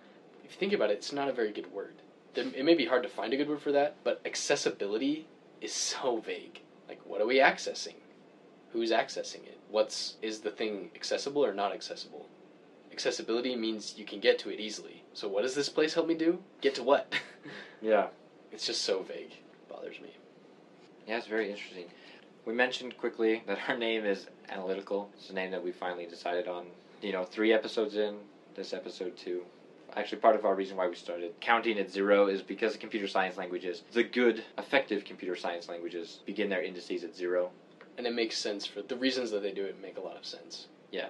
If you think about it, it's not a very good word. It may be hard to find a good word for that, but accessibility is so vague. Like, what are we accessing? Who's accessing it? What's is the thing accessible or not accessible? Accessibility means you can get to it easily. So what does this place help me do? Get to what? Yeah. it's just so vague. it bothers me. Yeah, it's very interesting. We mentioned quickly that our name is Analytical. It's a name that we finally decided on. You know, three episodes in, this episode two. Actually, part of our reason why we started counting at zero is because the computer science languages, the good, effective computer science languages, begin their indices at zero. And it makes sense for the reasons that they do it make a lot of sense. Yeah,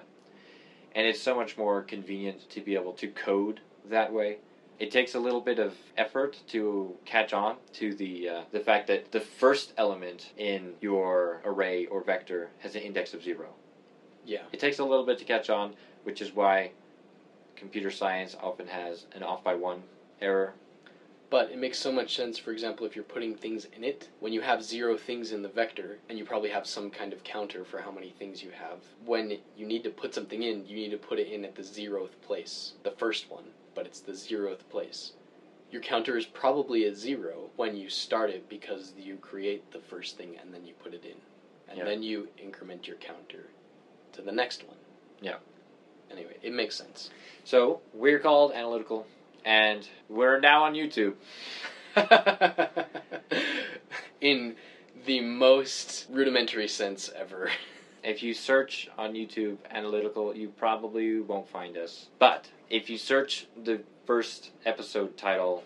and it's so much more convenient to be able to code that way. It takes a little bit of effort to catch on to the uh, the fact that the first element in your array or vector has an index of zero. Yeah. It takes a little bit to catch on, which is why computer science often has an off by one error. But it makes so much sense, for example, if you're putting things in it, when you have zero things in the vector, and you probably have some kind of counter for how many things you have, when you need to put something in, you need to put it in at the zeroth place, the first one, but it's the zeroth place. Your counter is probably at zero when you start it because you create the first thing and then you put it in. And Yeah. then you increment your counter to the next one. Yeah. Anyway, it makes sense. So we're called Analytical, and we're now on YouTube. in the most rudimentary sense ever. If you search on YouTube Analytical, you probably won't find us. But if you search the first episode title,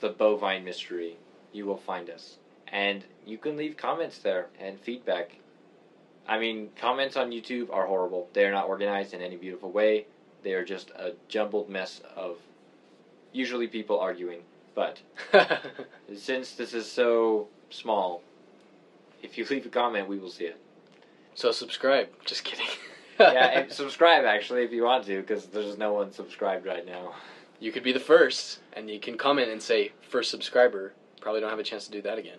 The Bovine Mystery, you will find us. And you can leave comments there and feedback. I mean, comments on YouTube are horrible. They are not organized in any beautiful way. They are just a jumbled mess of usually people arguing. But since this is so small, if you leave a comment, we will see it. so subscribe. Just kidding. yeah, subscribe actually if you want to, because there's no one subscribed right now. you could be the first, and you can comment and say first subscriber. Probably don't have a chance to do that again.